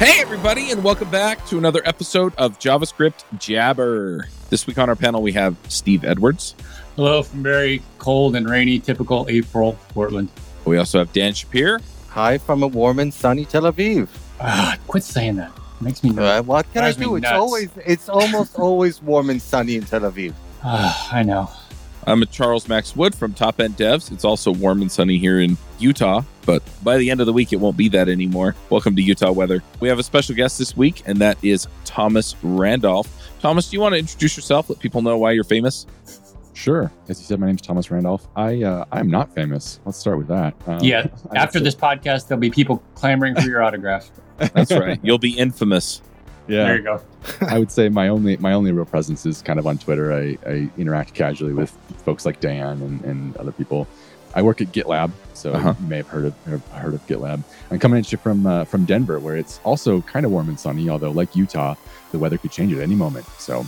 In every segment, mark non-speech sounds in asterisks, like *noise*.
Hey, everybody, and welcome back to another episode of JavaScript Jabber. This week on our panel, we have Steve Edwards. Hello from very cold and rainy, typical April Portland. We also have Dan Shapira. Hi from a warm and sunny Tel Aviv. Ah, quit saying that. It makes me Uh, what can I do? It's nuts. always, it's almost always warm and sunny in Tel Aviv. Ah, I know. I'm Charles Max Wood from Top End Devs. It's also warm and sunny here in Utah, but by the end of the week, it won't be that anymore. Welcome to Utah weather. We have a special guest this week, and that is Thomas Randolph. Thomas, do you want to introduce yourself? Let people know why you're famous. Sure. As you said, my name's Thomas Randolph. I uh, I'm not famous. Let's start with that. Um, Yeah, *laughs* After this podcast, there'll be people clamoring for your autograph. *laughs* That's right. You'll be infamous. Say- There you go. *laughs* I would say my only my only real presence is kind of on Twitter. I, I interact casually with folks like Dan and, and other people. I work at GitLab, so Uh-huh. you may have heard of have heard of GitLab. I'm coming at you from uh, from Denver, where it's also kind of warm and sunny. Although, like Utah, the weather could change at any moment. So,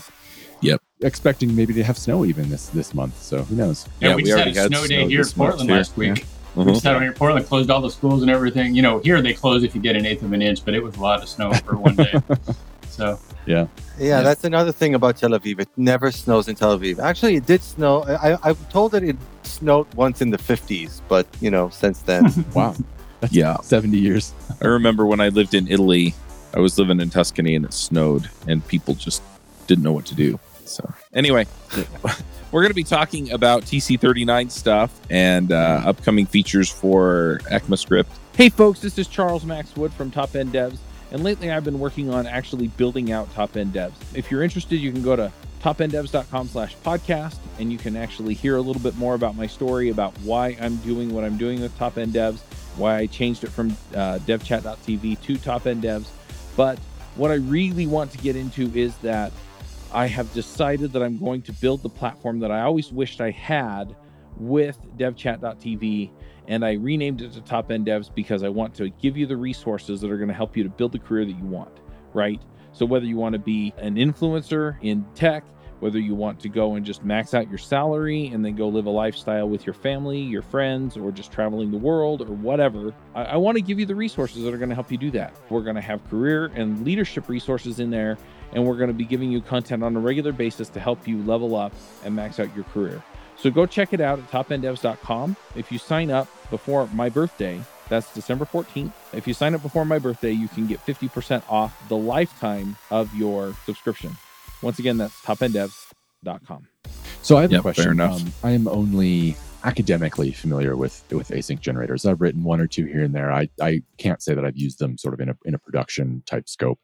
Yep. expecting maybe to have snow even this this month. So who knows? Yeah, Yeah, we, we just had already a had snow day snow here in Portland last week. We Mhm. just had one here in Portland, closed all the schools and everything. You know, here they close if you get an eighth of an inch, but it was a lot of snow for one day. *laughs* so, Yeah, Yeah, that's another thing about Tel Aviv. It never snows in Tel Aviv. Actually, it did snow. I, I'm told that it snowed once in the 50s, but you know, since then, *laughs* Wow, that's Yeah. 70 years. I remember when I lived in Italy, I was living in Tuscany and it snowed, and people just didn't know what to do. So, anyway, *laughs* we're going to be talking about TC39 stuff and uh, upcoming features for ECMAScript. Hey, folks, this is Charles Max Wood from Top End Devs, and lately I've been working on actually building out Top End Devs. If you're interested, you can go to topenddevs.com slash podcast and you can actually hear a little bit more about my story about why I'm doing what I'm doing with Top End Devs why I changed it from uh, devchat.tv to Top End Devs. But what I really want to get into is that I have decided that I'm going to build the platform that I always wished I had with devchat.tv. And I renamed it to Top End Devs because I want to give you the resources that are going to help you to build the career that you want, right? So whether you want to be an influencer in tech, whether you want to go and just max out your salary and then go live a lifestyle with your family, your friends, or just traveling the world or whatever, I, I want to give you the resources that are going to help you do that. We're going to have career and leadership resources in there, and we're going to be giving you content on a regular basis to help you level up and max out your career. So go check it out at topenddevs.com. If you sign up before my birthday, that's December 14th. If you sign up before my birthday, you can get 50% off the lifetime of your subscription. Once again, that's topenddevs.com. So I have Yep, a question. fair enough. Um, I am only academically familiar with with async generators. I've written one or two here and there. I, I can't say that I've used them sort of in a in a production type scope.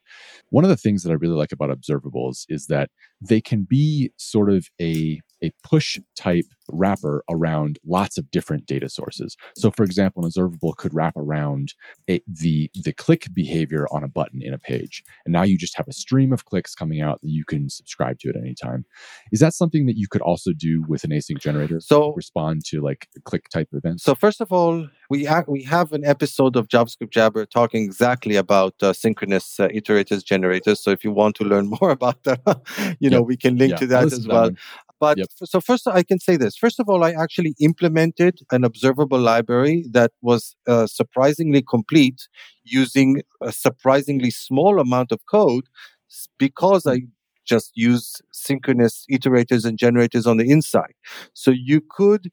One of the things that I really like about observables is that they can be sort of a a push type wrapper around lots of different data sources. So, for example, an observable could wrap around a, the the click behavior on a button in a page, and now you just have a stream of clicks coming out that you can subscribe to at any time. Is that something that you could also do with an async generator? so respond to like click type events. So first of all, we ac we have an episode of JavaScript Jabber talking exactly about uh, synchronous uh, iterators generators. So if you want to learn *laughs* more about that, you know we can link Yeah, to that as well. But Yep. so first, I can say this. First of all, I actually implemented an observable library that was uh, surprisingly complete using a surprisingly small amount of code because I just use synchronous iterators and generators on the inside. So you could,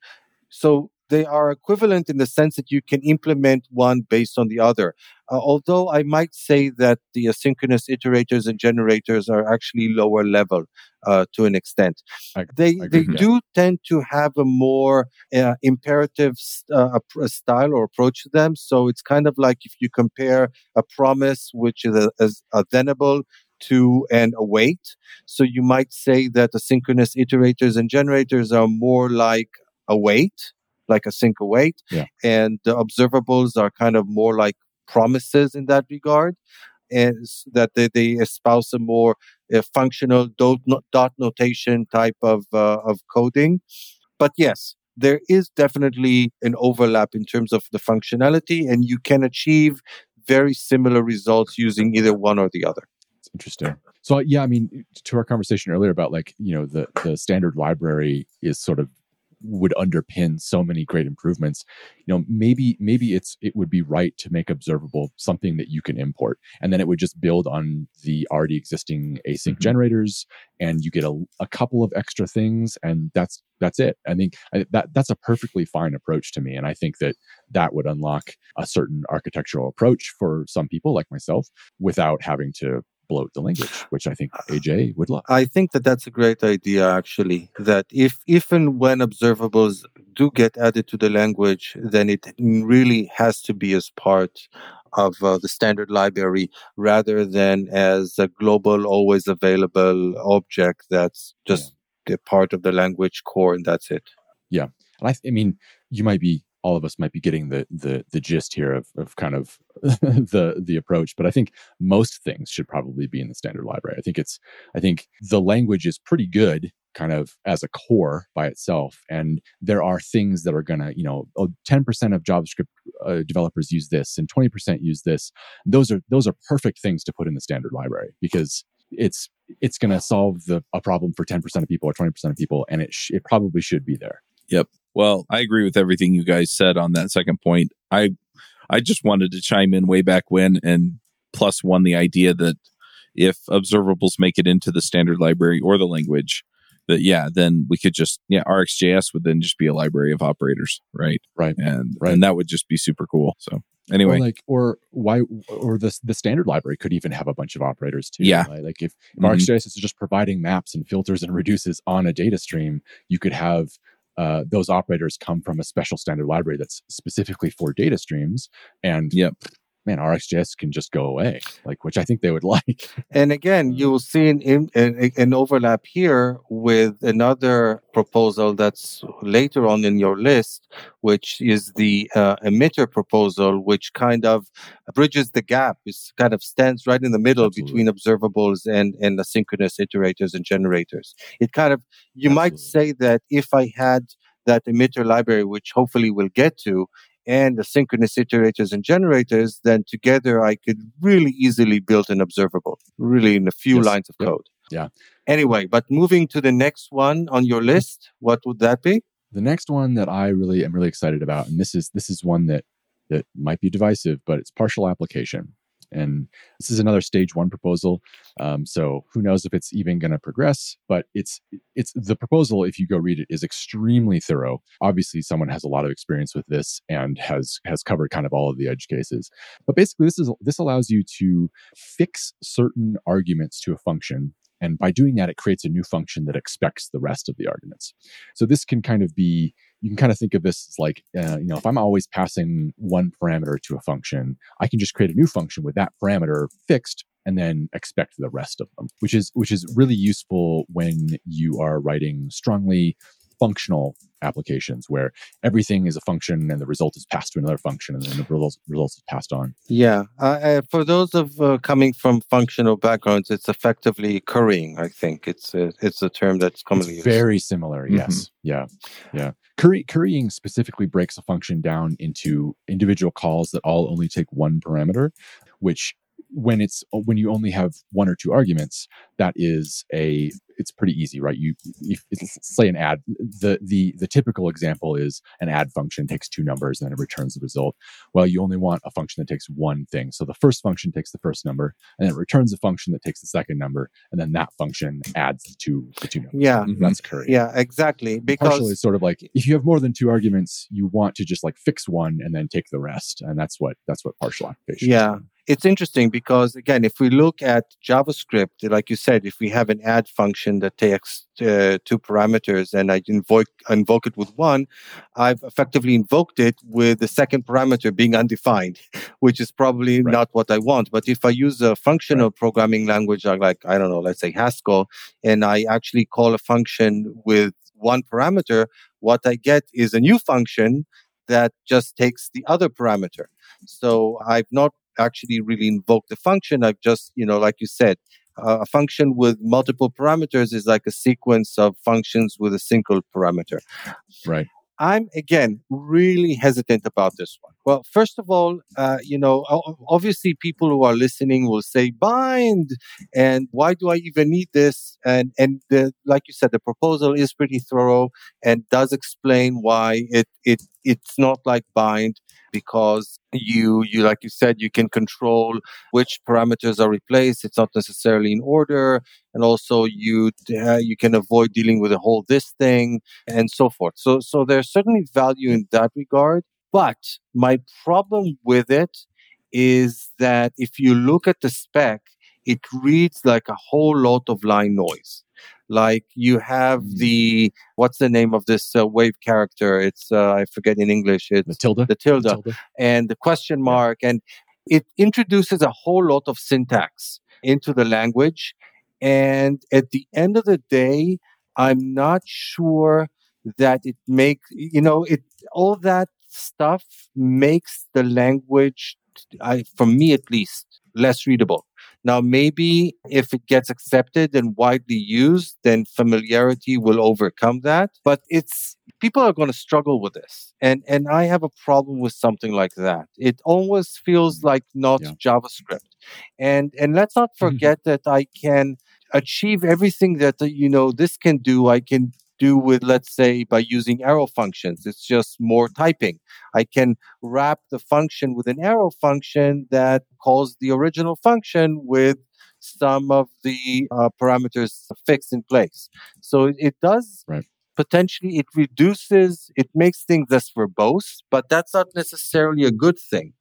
so they are equivalent in the sense that you can implement one based on the other. Uh, although I might say that the asynchronous iterators and generators are actually lower level uh, to an extent. I- they I they do tend to have a more uh, imperative s- uh, ap- style or approach to them. So it's kind of like if you compare a promise, which is a, is a thenable, to an await. So you might say that the synchronous iterators and generators are more like await, like async await. Yeah. and the observables are kind of more like promises in that regard. And that they, they espouse a more uh, functional dot, dot notation type of uh, of coding. But yes, there is definitely an overlap in terms of the functionality, and you can achieve very similar results using either one or the other. It's interesting. So yeah, I mean, to our conversation earlier about like you know the the standard library is sort of would underpin so many great improvements you know maybe maybe it's it would be right to make observable something that you can import and then it would just build on the already existing async mm-hmm. generators and you get a, a couple of extra things and that's that's it i think that that's a perfectly fine approach to me and i think that that would unlock a certain architectural approach for some people like myself without having to bloat the language, which I think AJ would love. I think that that's a great idea, actually. That if, if and when observables do get added to the language, then it really has to be as part of uh, the standard library rather than as a global, always available object that's just yeah. part of the language core and that's it. Yeah. And I, th- I mean, you might be all of us might be getting the the the gist here of, of kind of *laughs* the the approach but i think most things should probably be in the standard library. I think it's i think the language is pretty good kind of as a core by itself and there are things that are going to you know 10% of javascript uh, developers use this and 20% use this. Those are those are perfect things to put in the standard library because it's it's going to solve the a problem for 10% of people or 20% of people and it sh- it probably should be there. Yep. Well, I agree with everything you guys said on that second point. I I just wanted to chime in way back when and plus one the idea that if observables make it into the standard library or the language, that yeah, then we could just yeah, RxJS would then just be a library of operators, right? Right. And right. and that would just be super cool. So anyway, or like or why or the the standard library could even have a bunch of operators too. Yeah. Right? Like if, if mm-hmm. RxJS is just providing maps and filters and reduces on a data stream, you could have uh, those operators come from a special standard library that's specifically for data streams. And yep man, RxJS can just go away, like which I think they would *laughs* like. And again, you will see an, an, an, overlap here with another proposal that's later on in your list, which is the uh, emitter proposal, which kind of bridges the gap. It kind of stands right in the middle Absolutely. between observables and, and asynchronous iterators and generators. It kind of, you Absolutely. might say that if I had that emitter library, which hopefully we'll get to, and the synchronous iterators and generators, then together I could really easily build an observable, really in a few yes. lines of code. Yeah. Anyway, but moving to the next one on your mm-hmm. list, what would that be? The next one that I really am really excited about, and this is this is one that that might be divisive, but it's partial application. And this is another stage one proposal. Um, so who knows if it's even going to progress, but it's, it's the proposal. If you go read it is extremely thorough. Obviously someone has a lot of experience with this and has, has covered kind of all of the edge cases. But basically this is, this allows you to fix certain arguments to a function and by doing that, it creates a new function that expects the rest of the arguments. So this can kind of be you can kind of think of this as like, uh, you know, if I'm always passing one parameter to a function, I can just create a new function with that parameter fixed and then expect the rest of them, which is which is really useful when you are writing strongly functional applications where everything is a function and the result is passed to another function and then the result, results is passed on. Yeah. Uh, uh, for those of uh, coming from functional backgrounds, it's effectively currying, I think. It's a, it's a term that's commonly it's used. Very similar. Mm-hmm. Yes. Yeah. Yeah. Curry, currying specifically breaks a function down into individual calls that all only take one parameter, which when it's when you only have one or two arguments that is a it's pretty easy right? You if, say an add the the the typical example is an add function takes two numbers and then it returns the result. Well you only want a function that takes one thing. So the first function takes the first number and then it returns a function that takes the second number and then that function adds the two the two numbers. Yeah. Mm-hmm. that's curry yeah exactly. Because partially it's sort of like if you have more than two arguments you want to just like fix one and then take the rest. And that's what that's what partial application yeah it's interesting because again if we look at javascript like you said if we have an add function that takes uh, two parameters and i invoke invoke it with one i've effectively invoked it with the second parameter being undefined *laughs* which is probably right. not what i want but if i use a functional right. programming language like i don't know let's say haskell and i actually call a function with one parameter what i get is a new function that just takes the other parameter so I've not actually really invoke the function. I've just, you know, like you said, uh, a function with multiple parameters is like a sequence of functions with a single parameter. Right. I'm again really hesitant about this one. Well, first of all, uh, you know, obviously people who are listening will say bind, and why do I even need this? And and the, like you said, the proposal is pretty thorough and does explain why it it it's not like bind because you you like you said you can control which parameters are replaced it's not necessarily in order and also you uh, you can avoid dealing with the whole this thing and so forth so so there's certainly value in that regard but my problem with it is that if you look at the spec, it reads like a whole lot of line noise. Like you have mm. the what's the name of this uh, wave character? It's uh, I forget in English. It's the tilde, the tilde, the tilde. and the question mark, and it introduces a whole lot of syntax into the language. And at the end of the day, I'm not sure that it make you know it all that stuff makes the language, I, for me at least, less readable. Now, maybe if it gets accepted and widely used, then familiarity will overcome that. But it's people are going to struggle with this, and and I have a problem with something like that. It almost feels like not yeah. JavaScript, and and let's not mm-hmm. forget mm-hmm. that I can achieve everything that you know this can do. I can do with, let's say, by using arrow functions. It's just more typing. I can wrap the function with an arrow function that calls the original function with some of the uh, parameters fixed in place. So it, does right. potentially, it reduces, it makes things less verbose, but that's not necessarily a good thing.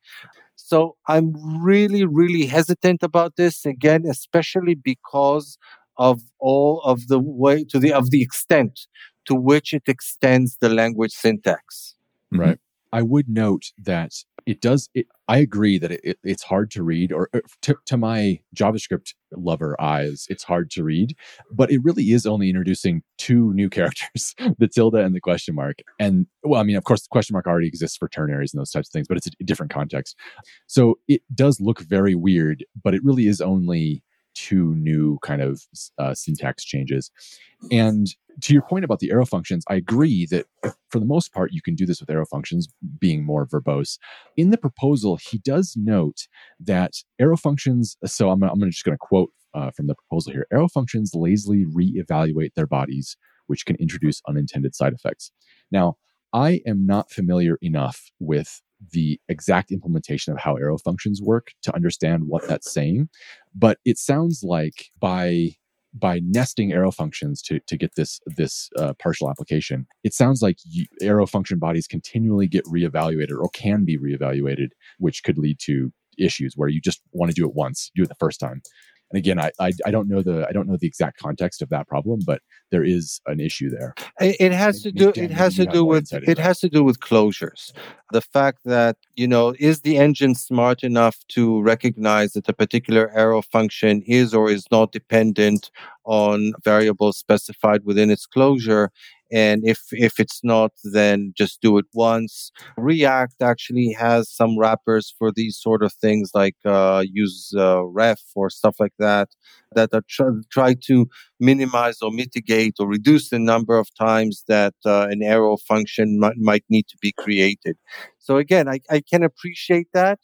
So I'm really, really hesitant about this again, especially because of all of the way to the of the extent to which it extends the language syntax. Mm-hmm. Right. I would note that it does. It, I agree that it, it, it's hard to read, or, or to, to, my JavaScript lover eyes, it's hard to read. But it really is only introducing two new *laughs* characters: the tilde and the question mark. And well, I mean, of course, the question mark already exists for ternaries and those types of things, but it's a different context. So it does look very weird, but it really is only two new kind of uh, syntax changes. And to your point about the arrow functions, I agree that for the most part, you can do this with arrow functions being more verbose. In the proposal, he does note that arrow functions, so I'm, I'm just going to quote uh, from the proposal here arrow functions lazily reevaluate their bodies, which can introduce unintended side effects. Now, I am not familiar enough with the exact implementation of how arrow functions work to understand what that's saying. But it sounds like by by nesting arrow functions to, to get this this uh, partial application, it sounds like you, arrow function bodies continually get reevaluated or can be reevaluated, which could lead to issues where you just want to do it once, do it the first time. And again, I, I, I don't know the I don't know the exact context of that problem, but there is an issue there. It, it has to do it has to do with it has to do with closures. The fact that you know is the engine smart enough to recognize that a particular arrow function is or is not dependent on variables specified within its closure and if if it's not then just do it once. React actually has some wrappers for these sort of things like uh, use uh, ref or stuff like that that are try, try to minimize or mitigate or reduce the number of times that uh, an arrow function might, might need to be created. So again I, I can appreciate that.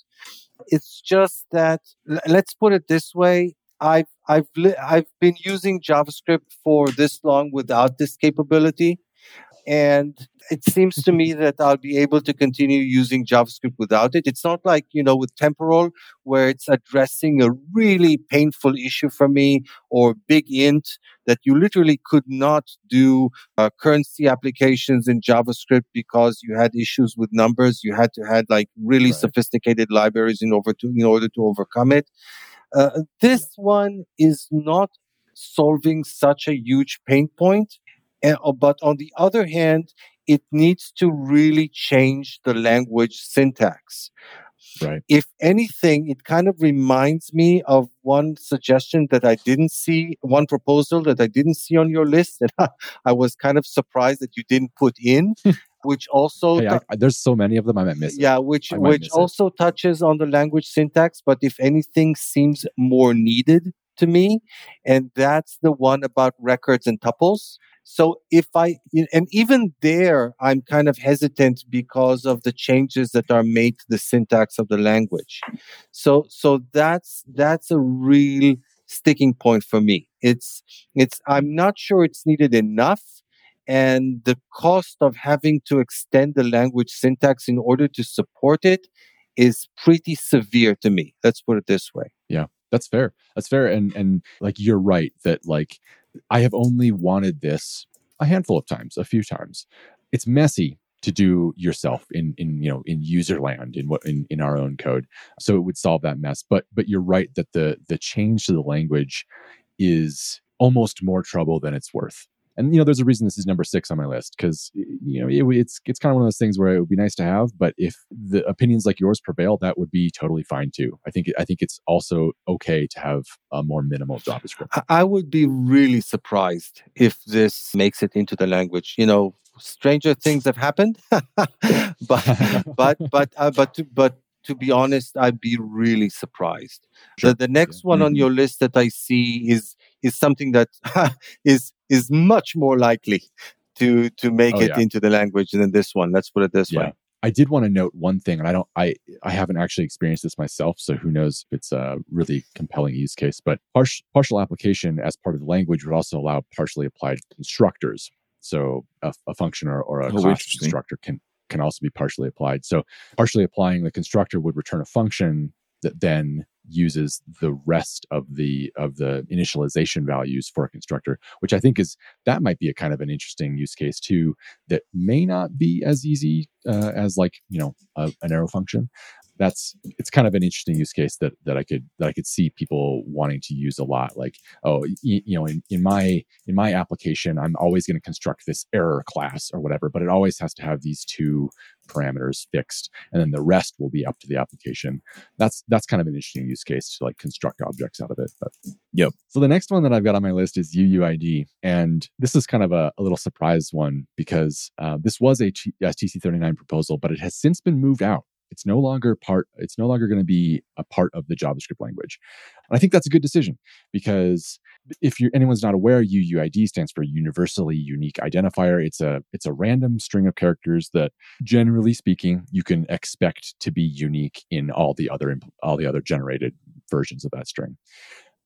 It's just that let's put it this way. I've I've li- I've been using JavaScript for this long without this capability, and it seems to me that I'll be able to continue using JavaScript without it. It's not like you know with temporal where it's addressing a really painful issue for me or big int that you literally could not do uh, currency applications in JavaScript because you had issues with numbers. You had to had like really right. sophisticated libraries in order to in order to overcome it. Uh, this one is not solving such a huge pain point, and, uh, but on the other hand, it needs to really change the language syntax. Right. If anything, it kind of reminds me of one suggestion that I didn't see, one proposal that I didn't see on your list that *laughs* I was kind of surprised that you didn't put in. *laughs* which also hey, I, there's so many of them I might miss. Yeah, which which also it. touches on the language syntax, but if anything, seems more needed to me, and that's the one about records and tuples. So if I, and even there, I'm kind of hesitant because of the changes that are made to the syntax of the language. So, so that's, that's a real sticking point for me. It's, it's, I'm not sure it's needed enough. And the cost of having to extend the language syntax in order to support it is pretty severe to me. Let's put it this way. Yeah, that's fair. That's fair. And and like you're right that like I have only wanted this a handful of times, a few times. It's messy to do yourself in in you know in user land in what in, in our own code. So it would solve that mess. But but you're right that the the change to the language is almost more trouble than it's worth and you know there's a reason this is number six on my list because you know it, it's it's kind of one of those things where it would be nice to have but if the opinions like yours prevail that would be totally fine too i think i think it's also okay to have a more minimal job description i would be really surprised if this makes it into the language you know stranger things have happened *laughs* but *laughs* but but uh, but to, but to be honest, I'd be really surprised. Sure. The, the next one mm-hmm. on your list that I see is is something that *laughs* is is much more likely to to make oh, it yeah. into the language than this one. Let's put it this yeah. way. I did want to note one thing, and I don't, I, I haven't actually experienced this myself, so who knows if it's a really compelling use case. But partial, partial application as part of the language would also allow partially applied constructors. So a, a function or, or a oh, class constructor can can also be partially applied. So partially applying the constructor would return a function that then uses the rest of the of the initialization values for a constructor which i think is that might be a kind of an interesting use case too that may not be as easy uh, as like you know a, an arrow function that's it's kind of an interesting use case that that I could that I could see people wanting to use a lot. Like, oh, you, you know, in, in my in my application, I'm always going to construct this error class or whatever, but it always has to have these two parameters fixed, and then the rest will be up to the application. That's that's kind of an interesting use case to like construct objects out of it. But yep. So the next one that I've got on my list is UUID, and this is kind of a, a little surprise one because uh, this was a TC39 proposal, but it has since been moved out it's no longer part, it's no longer going to be a part of the JavaScript language. And I think that's a good decision because if you're anyone's not aware, UUID stands for universally unique identifier. It's a it's a random string of characters that generally speaking you can expect to be unique in all the other all the other generated versions of that string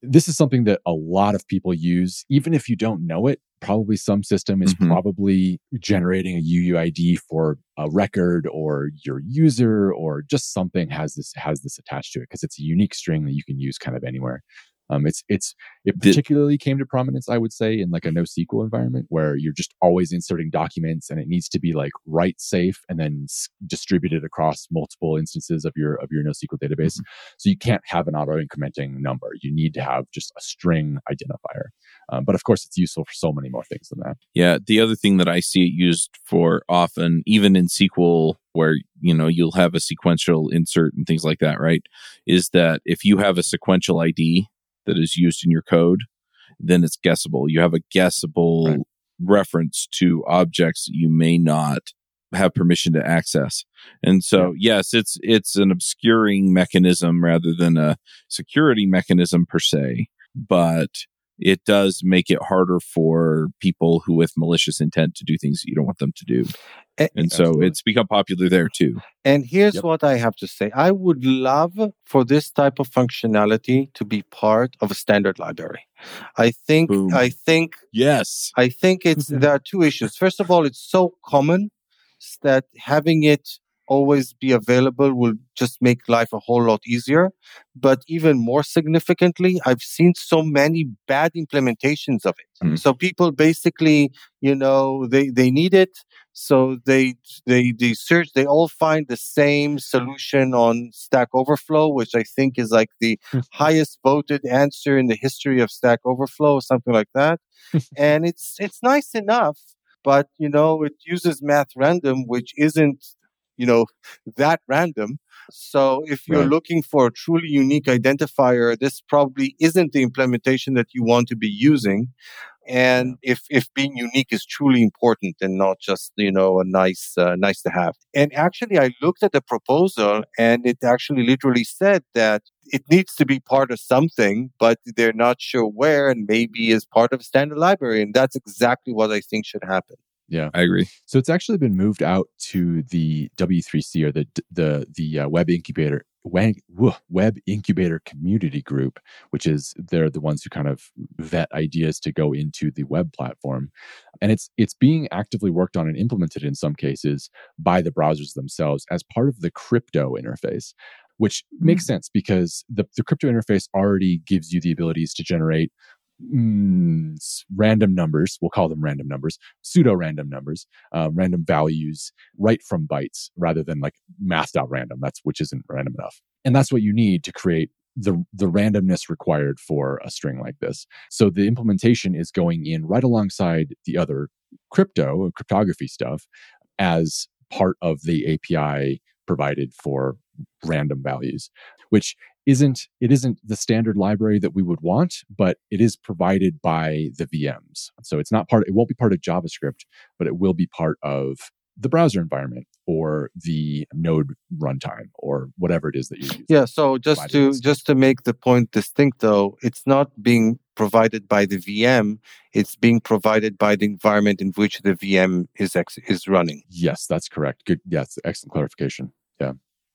this is something that a lot of people use even if you don't know it probably some system is mm-hmm. probably generating a UUID for a record or your user or just something has this has this attached to it because it's a unique string that you can use kind of anywhere. Um, it's it's it particularly came to prominence, I would say, in like a NoSQL environment where you're just always inserting documents, and it needs to be like write safe and then s- distributed across multiple instances of your of your NoSQL database. Mm-hmm. So you can't have an auto incrementing number. You need to have just a string identifier. Um, but of course, it's useful for so many more things than that. Yeah, the other thing that I see it used for often, even in SQL, where you know you'll have a sequential insert and things like that, right? Is that if you have a sequential ID that is used in your code, then it's guessable. You have a guessable right. reference to objects that you may not have permission to access. And so, yeah. yes, it's it's an obscuring mechanism rather than a security mechanism per se, but it does make it harder for people who with malicious intent to do things that you don't want them to do. And, and so it's become popular there too. And here's yep. what I have to say. I would love for this type of functionality to be part of a standard library. I think Boom. I think yes. I think it's mm-hmm. there are two issues. First of all, it's so common that having it always be available will just make life a whole lot easier. But even more significantly, I've seen so many bad implementations of it. Mm-hmm. So people basically, you know, they, they need it. So they, they, they search, they all find the same solution on Stack Overflow, which I think is like the *laughs* highest voted answer in the history of Stack Overflow, something like that. *laughs* and it's, it's nice enough but you know it uses math random which isn't you know, that random. So if you're right. looking for a truly unique identifier, this probably isn't the implementation that you want to be using. And if, if being unique is truly important and not just, you know, a nice, uh, nice to have. And actually, I looked at the proposal and it actually literally said that it needs to be part of something, but they're not sure where and maybe is part of a standard library. And that's exactly what I think should happen. Yeah, I agree. So it's actually been moved out to the W3C or the the the uh, web incubator web incubator community group, which is they're the ones who kind of vet ideas to go into the web platform, and it's it's being actively worked on and implemented in some cases by the browsers themselves as part of the crypto interface which makes sense because the, the crypto interface already gives you the abilities to generate mm, random numbers, we'll call them random numbers, pseudo random numbers, uh, random values right from bytes rather than like Math.random. That's which isn't random enough. And that's what you need to create the the randomness required for a string like this. So the implementation is going in right alongside the other crypto cryptography stuff as part of the API provided for random values, which isn't it isn't the standard library that we would want but it is provided by the vms so it's not part it won't be part of javascript but it will be part of the browser environment or the node runtime or whatever it is that you use yeah so just to just to make the point distinct though it's not being provided by the vm it's being provided by the environment in which the vm is ex- is running. Yes that's correct. Good yes excellent clarification. Yeah.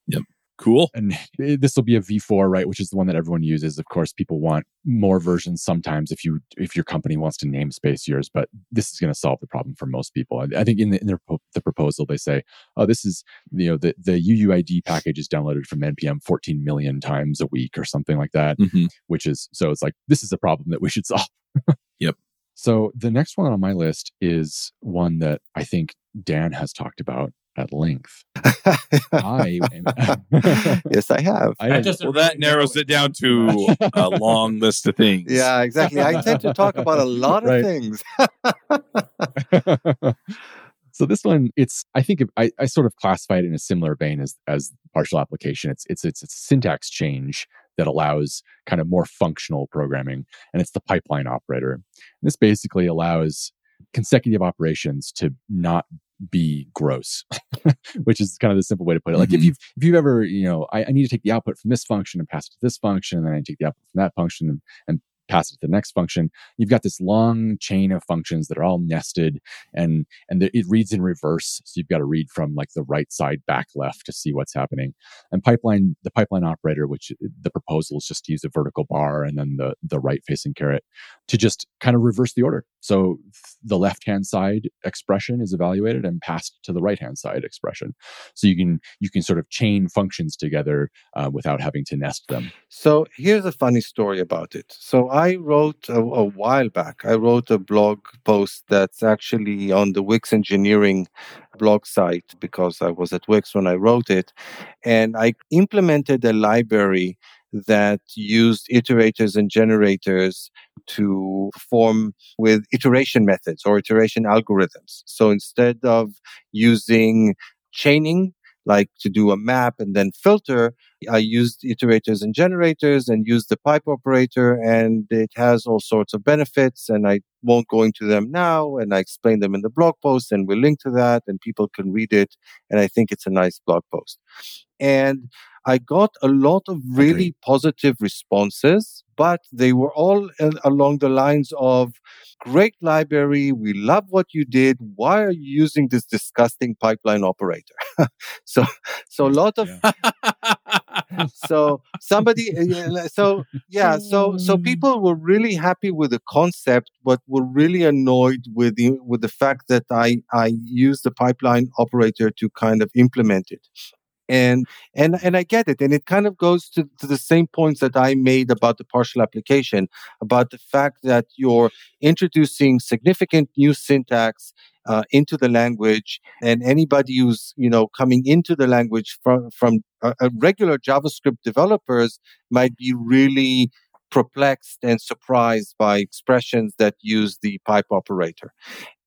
Yep Cool. And this will be a V4, right? Which is the one that everyone uses. Of course, people want more versions sometimes if you if your company wants to namespace yours, but this is going to solve the problem for most people. I, I think in, the, in the, the proposal they say, oh, this is you know the the UUID package is downloaded from npm 14 million times a week or something like that, mm-hmm. which is so it's like this is a problem that we should solve. *laughs* yep. So the next one on my list is one that I think Dan has talked about at length. *laughs* I *laughs* yes, I have. I, I just well, that narrows it down to *laughs* a long list of things. Yeah, exactly. I tend to talk about a lot of things. so this one, it's I think I, I sort of classify it in a similar vein as as partial application. It's it's it's a syntax change that allows kind of more functional programming, and it's the pipeline operator. And this basically allows consecutive operations to not be gross, *laughs* which is kind of the simple way to put it. Like mm-hmm. if you've if you've ever, you know, I, I, need to take the output from this function and pass it to this function, and then I take the output from that function and, and pass it to the next function. You've got this long chain of functions that are all nested and and the, it reads in reverse so you've got to read from like the right side back left to see what's happening. And pipeline the pipeline operator which the proposal is just to use a vertical bar and then the the right facing caret to just kind of reverse the order. So the left hand side expression is evaluated and passed to the right hand side expression. So you can you can sort of chain functions together uh, without having to nest them. So here's a funny story about it. So I wrote a, a, while back, I wrote a blog post that's actually on the Wix engineering blog site because I was at Wix when I wrote it. And I implemented a library that used iterators and generators to form with iteration methods or iteration algorithms. So instead of using chaining like to do a map and then filter, I used iterators and generators and used the pipe operator and it has all sorts of benefits and I won't go into them now and I explain them in the blog post and we'll link to that and people can read it and I think it's a nice blog post. And I got a lot of really positive responses, but they were all uh, along the lines of great library. We love what you did. Why are you using this disgusting pipeline operator? *laughs* so, so a lot of, *laughs* so somebody, uh, so yeah, so, so mm. people were really happy with the concept, but were really annoyed with the, with the fact that I, I used the pipeline operator to kind of implement it and and and i get it and it kind of goes to, to the same points that i made about the partial application about the fact that you're introducing significant new syntax uh, into the language and anybody who's you know coming into the language from from regular javascript developers might be really perplexed and surprised by expressions that use the pipe operator.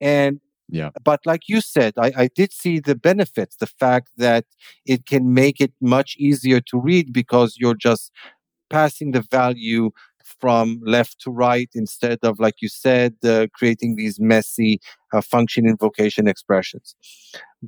And yeah. But like you said, I, I did see the benefits, the fact that it can make it much easier to read because you're just passing the value from left to right instead of, like you said, uh, creating these messy uh, function invocation expressions.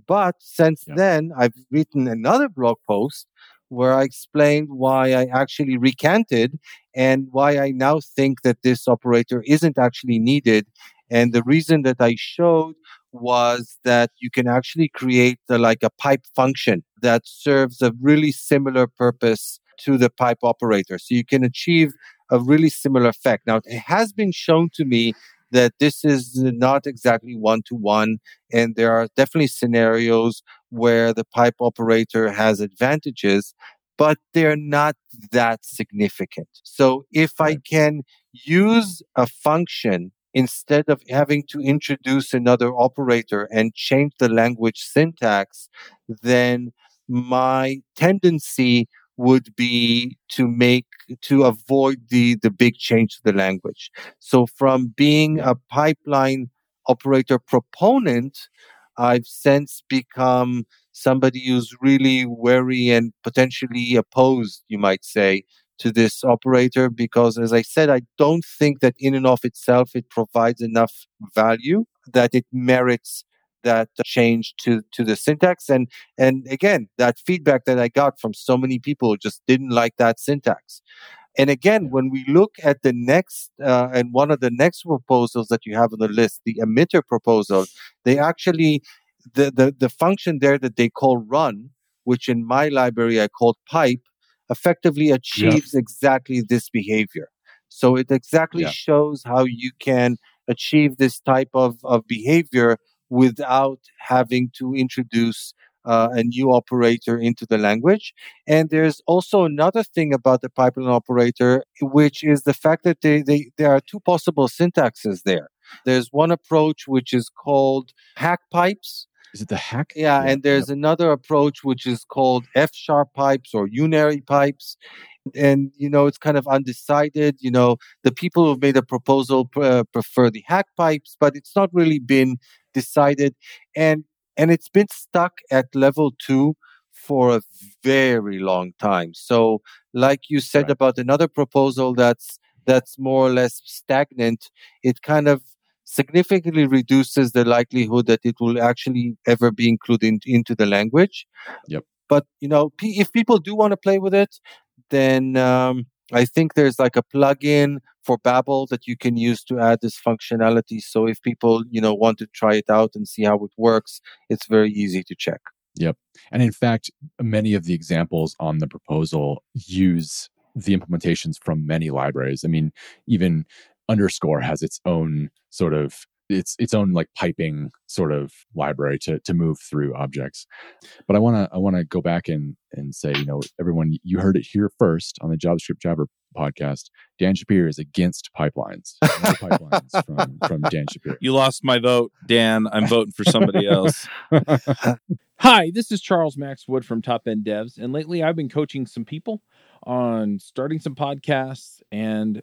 But since yeah. then, I've written another blog post where I explained why I actually recanted and why I now think that this operator isn't actually needed. And the reason that I showed was that you can actually create a, like a pipe function that serves a really similar purpose to the pipe operator. So you can achieve a really similar effect. Now, it has been shown to me that this is not exactly one to one, and there are definitely scenarios where the pipe operator has advantages, but they're not that significant. So if I can use a function instead of having to introduce another operator and change the language syntax, then my tendency would be to make to avoid the the big change to the language. So from being a pipeline operator proponent i've since become somebody who's really wary and potentially opposed you might say to this operator because as i said i don't think that in and of itself it provides enough value that it merits that change to to the syntax. And and again that feedback that i got from so many people just didn't like that syntax. And again when we look at the next uh, and one of the next proposals that you have on the list the emitter proposal they actually the, the the function there that they call run which in my library i called pipe effectively achieves yeah. exactly this behavior so it exactly yeah. shows how you can achieve this type of, of behavior without having to introduce uh, a new operator into the language. And there's also another thing about the pipeline operator, which is the fact that they, they, there are two possible syntaxes there. There's one approach which is called hack pipes. Is it the hack? Yeah, yeah. and there's yep. another approach which is called F sharp pipes or unary pipes and you know it's kind of undecided you know the people who've made a proposal uh, prefer the hack pipes but it's not really been decided and and it's been stuck at level 2 for a very long time so like you said right. about another proposal that's that's more or less stagnant it kind of significantly reduces the likelihood that it will actually ever be included into the language yep but you know if people do want to play with it then um, I think there's like a plugin for Babel that you can use to add this functionality. So if people, you know, want to try it out and see how it works, it's very easy to check. Yep. And in fact, many of the examples on the proposal use the implementations from many libraries. I mean, even underscore has its own sort of its its own like piping sort of library to to move through objects. But I want to I want to go back and and say, you know, everyone, you heard it here first on the JavaScript Jabber podcast. Dan Shapiro is against pipelines. No *laughs* pipelines from, from Dan Shapiro. You lost my vote, Dan. I'm voting for somebody else. *laughs* Hi, this is Charles Max Wood from Top End Devs, and lately I've been coaching some people on starting some podcasts and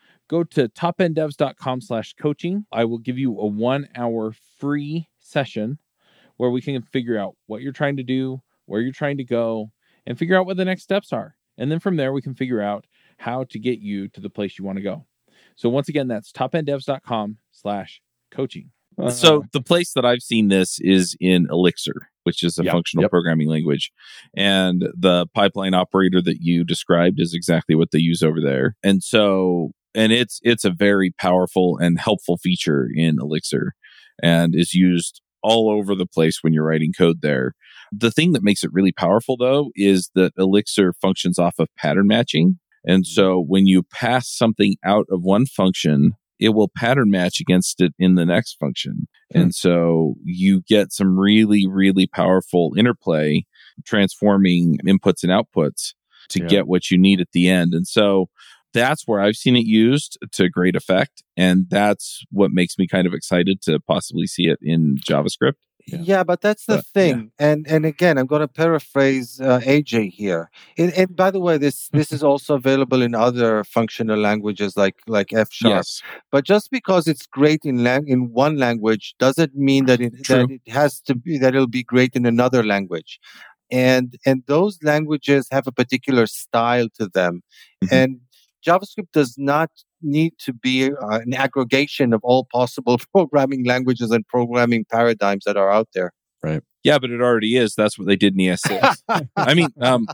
go to topenddevs.com slash coaching. I will give you a one hour free session where we can figure out what you're trying to do, where you're trying to go, and figure out what the next steps are. And then from there, we can figure out how to get you to the place you want to go. So once again, that's topenddevs.com slash coaching. Uh, so the place that I've seen this is in Elixir, which is a yep, functional yep. programming language. And the pipeline operator that you described is exactly what they use over there. And so and it's it's a very powerful and helpful feature in Elixir and is used all over the place when you're writing code there. The thing that makes it really powerful though is that Elixir functions off of pattern matching. And so when you pass something out of one function, it will pattern match against it in the next function. Hmm. And so you get some really, really powerful interplay transforming inputs and outputs to yeah. get what you need at the end. And so that's where I've seen it used to great effect. And that's what makes me kind of excited to possibly see it in JavaScript. Yeah, Yeah. but that's the But, thing. And and again, I'm going to paraphrase uh, AJ here. And, and by the way, this this is *laughs* also available in other functional languages like like F sharp. Yes. But just because it's great in lang- in one language doesn't mean that it True. that it has to be that it'll be great in another language. And and those languages have a particular style to them. Mhm. And JavaScript does not need to be uh, an aggregation of all possible *laughs* programming languages and programming paradigms that are out there. Right. Yeah, but it already is. That's what they did in ES6. *laughs* I mean, um,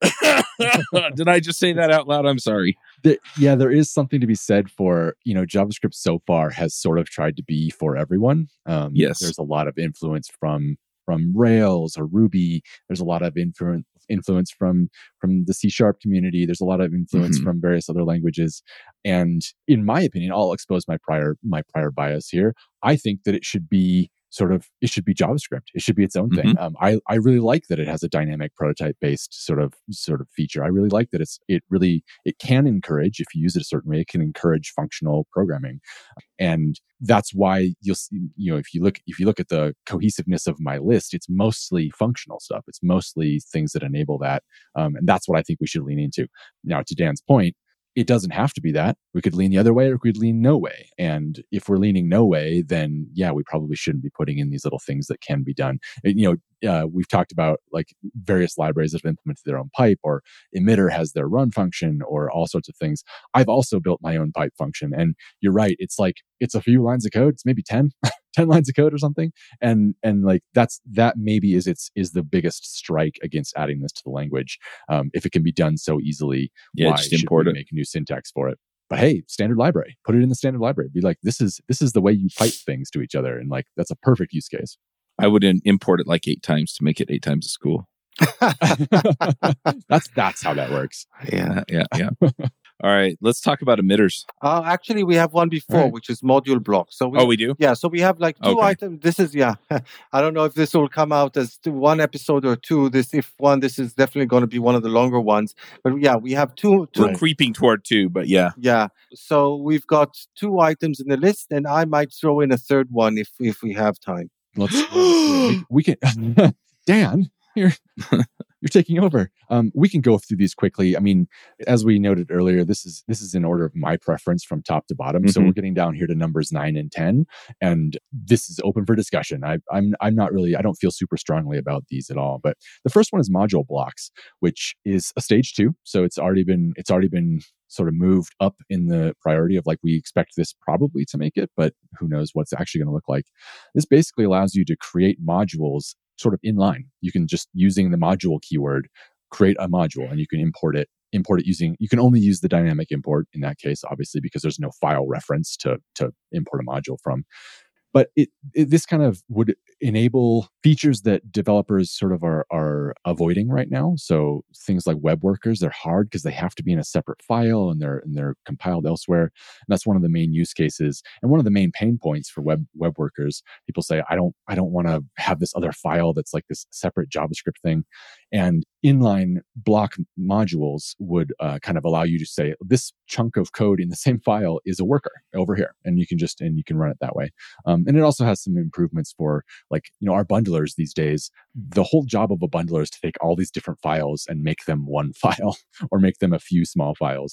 *laughs* did I just say that out loud? I'm sorry. The- yeah, there is something to be said for you know JavaScript so far has sort of tried to be for everyone. Um, Yes. there's a lot of influence from from Rails or Ruby. There's a lot of influence influence from from the C sharp community. There's a lot of influence Mhm. from various other languages. And in my opinion, I'll expose my prior my prior bias here. I think that it should be sort of it should be JavaScript. It should be its own thing. Um, I I really like that it has a dynamic prototype based sort of sort of feature. I really like that it's it really it can encourage if you use it a certain way. It can encourage functional programming, and that's why you'll see you know if you look if you look at the cohesiveness of my list, it's mostly functional stuff. It's mostly things that enable that, um, and that's what I think we should lean into. Now, to Dan's point, it doesn't have to be that. We could lean the other way or we could lean no way. And if we're leaning no way, then yeah, we probably shouldn't be putting in these little things that can be done. You know, uh, we've talked about like various libraries that have implemented their own pipe or emitter has their run function or all sorts of things. I've also built my own pipe function. And you're right. It's like, it's a few lines of code. It's maybe 10, *laughs* 10 *laughs* lines of code or something. And, and like that's, that maybe is its, is the biggest strike against adding this to the language. Um, if it can be done so easily, Yeah, why just should import we it. make a new syntax for it but hey standard library put it in the standard library be like this is this is the way you pipe things to each other and like that's a perfect use case I would import it like eight times to make it eight times as school. *laughs* *laughs* that's that's how that works yeah. yeah, yeah. All right, let's talk about emitters. Uh, actually, we have one before, Right. which is module block. So we, Oh, we do. yeah, so we have like two Okay. items. This is yeah. *laughs* I don't know if this will come out as two- one episode or two. This if one, this is definitely going to be one of the longer ones. But yeah, we have two two We're creeping toward two, but yeah. Yeah. So we've got two items in the list, and I might throw in a third one if if we have time. let's, *gasps* let's do it. we, we can *laughs* dan you're *laughs* you're taking over. Um, we can go through these quickly. I mean as we noted earlier this is this is in order of my preference from top to bottom. So Mhm. we're getting down here to numbers 9 and 10 and this is open for discussion. I, i'm i'm not really i don't feel super strongly about these at all but the first one is module blocks which is a stage two. So it's already been it's already been sort of moved up in the priority of like we expect this probably to make it but who knows what's actually going to look like. This basically allows you to create modules sort of inline. You can just using the module keyword create a module and you can import it import it using you can only use the dynamic import in that case obviously because there's no file reference to to import a module from but it, it this kind of would enable features that developers sort of are are avoiding right now. So things like web workers they're hard because they have to be in a separate file and they're and they're compiled elsewhere. And that's one of the main use cases and one of the main pain points for web web workers. People say i don't i don't want to have this other file that's like this separate javascript thing. And inline block modules would uh, kind of allow you to say this chunk of code in the same file is a worker over here and you can just and you can run it that way. Um, and it also has some improvements for like you know our bundlers these days the whole job of a bundler is to take all these different files and make them one *laughs* file or make them a few small files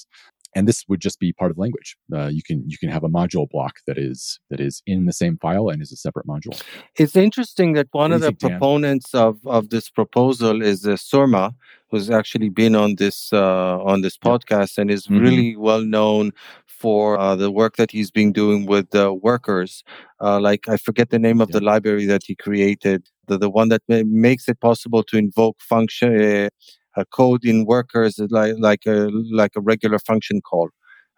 and this would just be part of language uh, you can you can have a module block that is that is in the same file and is a separate module It's interesting that one What of the Dan? proponents of, of this proposal is uh, Surma, who's actually been on this uh, on this podcast and is Mhm. really well known for uh, the work that he's been doing with uh, workers. Uh, like I forget the name of Yeah. the library that he created, the the one that ma- makes it possible to invoke function uh, a code in workers like like a like a regular function call.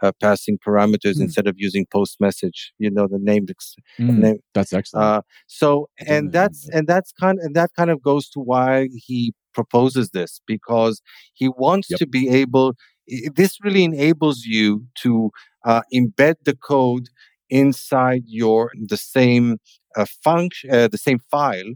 Uh, passing parameters Hmm. instead of using post message. You know the name. ex- Mm, name that's excellent uh, so and that's that. and that's kind and that kind of goes to why he proposes this because he wants Yep. to be able this really enables you to uh, embed the code inside your the same uh, function uh, the same file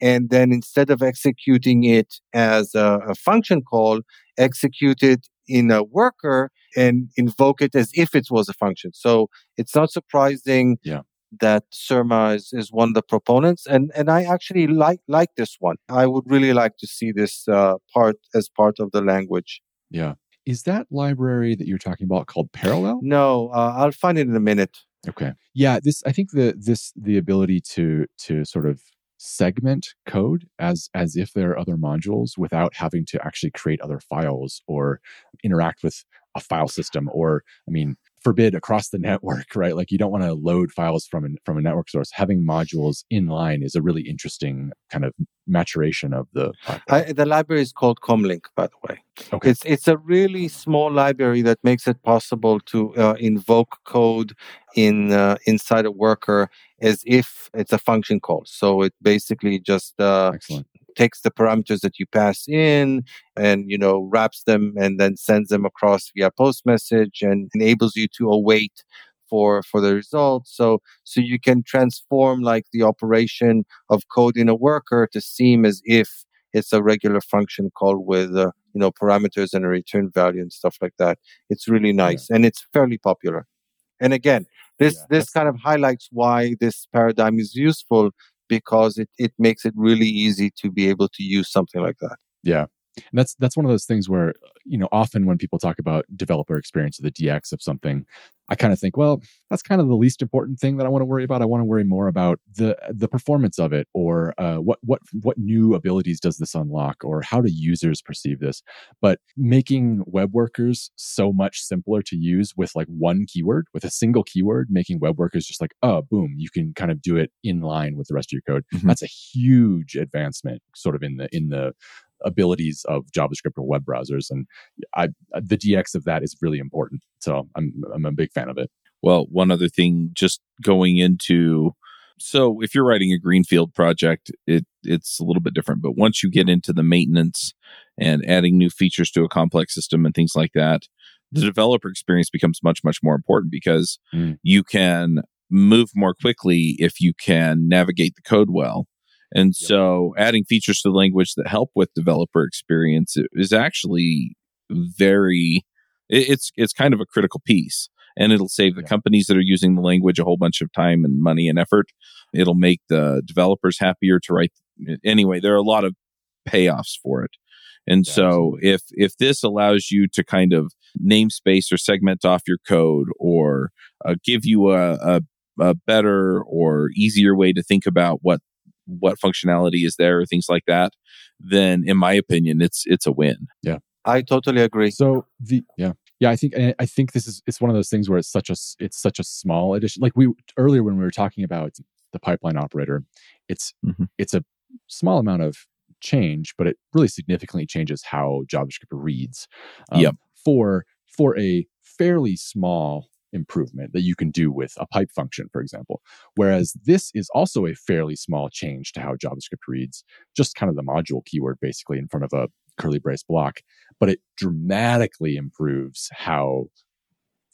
and then instead of executing it as a, a function call execute it in a worker and invoke it as if it was a function so it's not surprising Yeah. that Surma is, is one of the proponents, and and I actually like like this one. I would really like to see this uh, part as part of the language. Yeah. Is that library that you're talking about called Parallel? No, uh, I'll find it in a minute. Okay. Yeah, this I think the this the ability to to sort of segment code as as if there are other modules without having to actually create other files or interact with a file system or I mean forbid across the *laughs* network, right? Like you don't want to load files from a, from a network source. Having modules in line is a really interesting kind of maturation of the. I, the library is called Comlink, by the way. Okay. It's it's a really small library that makes it possible to uh, invoke code in uh, inside a worker as if it's a function call. So it basically just uh, Excellent. takes the parameters that you pass in and you know wraps them and then sends them across via post message and enables you to await for for the results so so you can transform like the operation of code in a worker to seem as if it's a regular function call with uh, you know parameters and a return value and stuff like that it's really nice yeah. and it's fairly popular and again this yeah, this kind of highlights why this paradigm is useful because it, it makes it really easy to be able to use something like that. Yeah. And that's that's one of those things where you know often when people talk about developer experience or the DX of something, I kind of think, well, that's kind of the least important thing that I want to worry about. I want to worry more about the the performance of it, or uh, what what what new abilities does this unlock, or how do users perceive this. But making web workers so much simpler to use with like one keyword, with a single keyword, making web workers just like, oh, boom, you can kind of do it in line with the rest of your code. Mm-hmm. That's a huge advancement, sort of in the in the abilities of JavaScript or web browsers. And I, the DX of that is really important. So I'm, I'm a big fan of it. Well, one other thing, just going into, so if you're writing a greenfield project, it it's a little bit different. But once you get into the maintenance and adding new features to a complex system and things like that, the developer experience becomes much much more important because mm. you can move more quickly if you can navigate the code well and yep. so adding features to the language that help with developer experience is actually very it's it's kind of a critical piece and it'll save the yeah. companies that are using the language a whole bunch of time and money and effort. It'll make the developers happier to write anyway, there are a lot of payoffs for it. And yeah, so absolutely. if if this allows you to kind of namespace or segment off your code or uh, give you a, a a better or easier way to think about what what functionality is there or things like that, then in my opinion, it's it's a win. Yeah. I totally agree. So the yeah. Yeah, I think I think this is it's one of those things where it's such a it's such a small addition. Like we earlier when we were talking about the pipeline operator, it's mm-hmm. it's a small amount of change, but it really significantly changes how JavaScript reads. Um, yep. For for a fairly small improvement that you can do with a pipe function, for example. Whereas this is also a fairly small change to how JavaScript reads, just kind of the module keyword basically in front of a curly brace block, but it dramatically improves how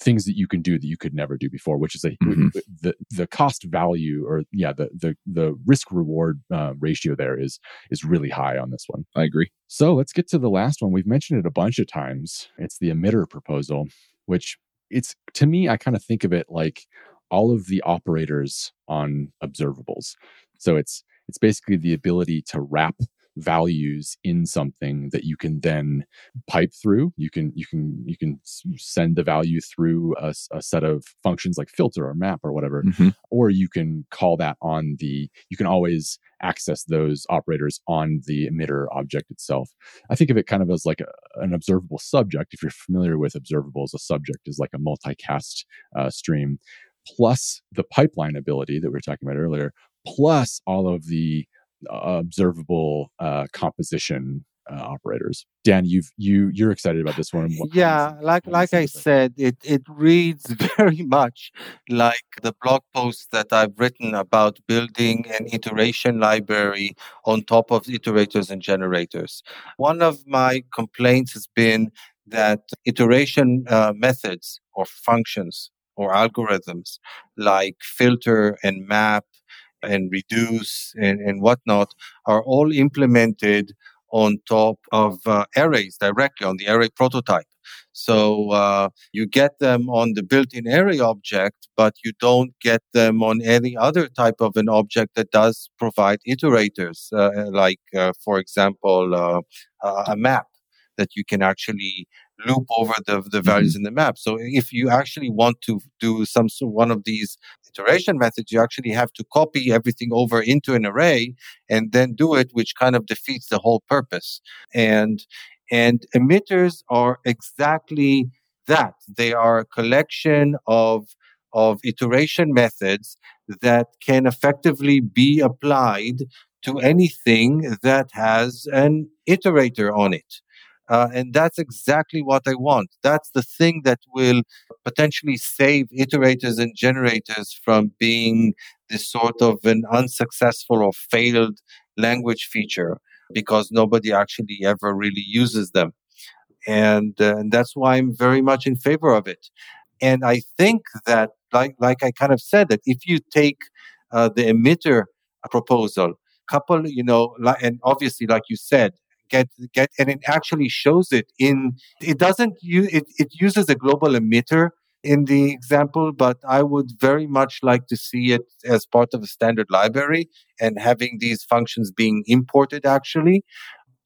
things that you can do that you could never do before which is a mm-hmm. the the cost value or yeah the the the risk reward uh, ratio there is is really high on this one i agree so let's get to the last one we've mentioned it a bunch of times it's the emitter proposal which it's to me, I kind of think of it like all of the operators on observables. So it's it's basically the ability to wrap values in something that you can then pipe through. You can you can you can send the value through a, a set of functions like filter or map or whatever mm-hmm. or you can call that on the you can always access those operators on the emitter object itself. I think of it kind of as like a, an observable subject. If you're familiar with observables a subject is like a multicast uh, stream plus the pipeline ability that we were talking about earlier plus all of the observable uh, composition uh, operators. Dan, you've you you're excited about this one. yeah, like like I said, it it reads *laughs* very much like the blog post that I've written about building an iteration library on top of iterators and generators. One of my complaints has been that iteration uh, methods or functions or algorithms like filter and map and reduce and, and whatnot are all implemented on top of uh, arrays directly on the array prototype. So uh, you get them on the built-in array object, but you don't get them on any other type of an object that does provide iterators, uh, like, uh, for example, uh, a map that you can actually loop over the, the values mm-hmm. in the map. So if you actually want to do some one of these iteration methods, you actually have to copy everything over into an array and then do it, which kind of defeats the whole purpose. And and emitters are exactly that. They are a collection of of iteration methods that can effectively be applied to anything that has an iterator on it. Uh, and that's exactly what I want. That's the thing that will potentially save iterators and generators from being this sort of an unsuccessful or failed language feature because nobody actually ever really uses them. And, uh, and that's why I'm very much in favor of it. And I think that, like, like I kind of said, that if you take uh, the emitter proposal, couple, you know, and obviously, like you said, get get and it actually shows it in it doesn't use it, it uses a global emitter in the example but i would very much like to see it as part of a standard library and having these functions being imported actually.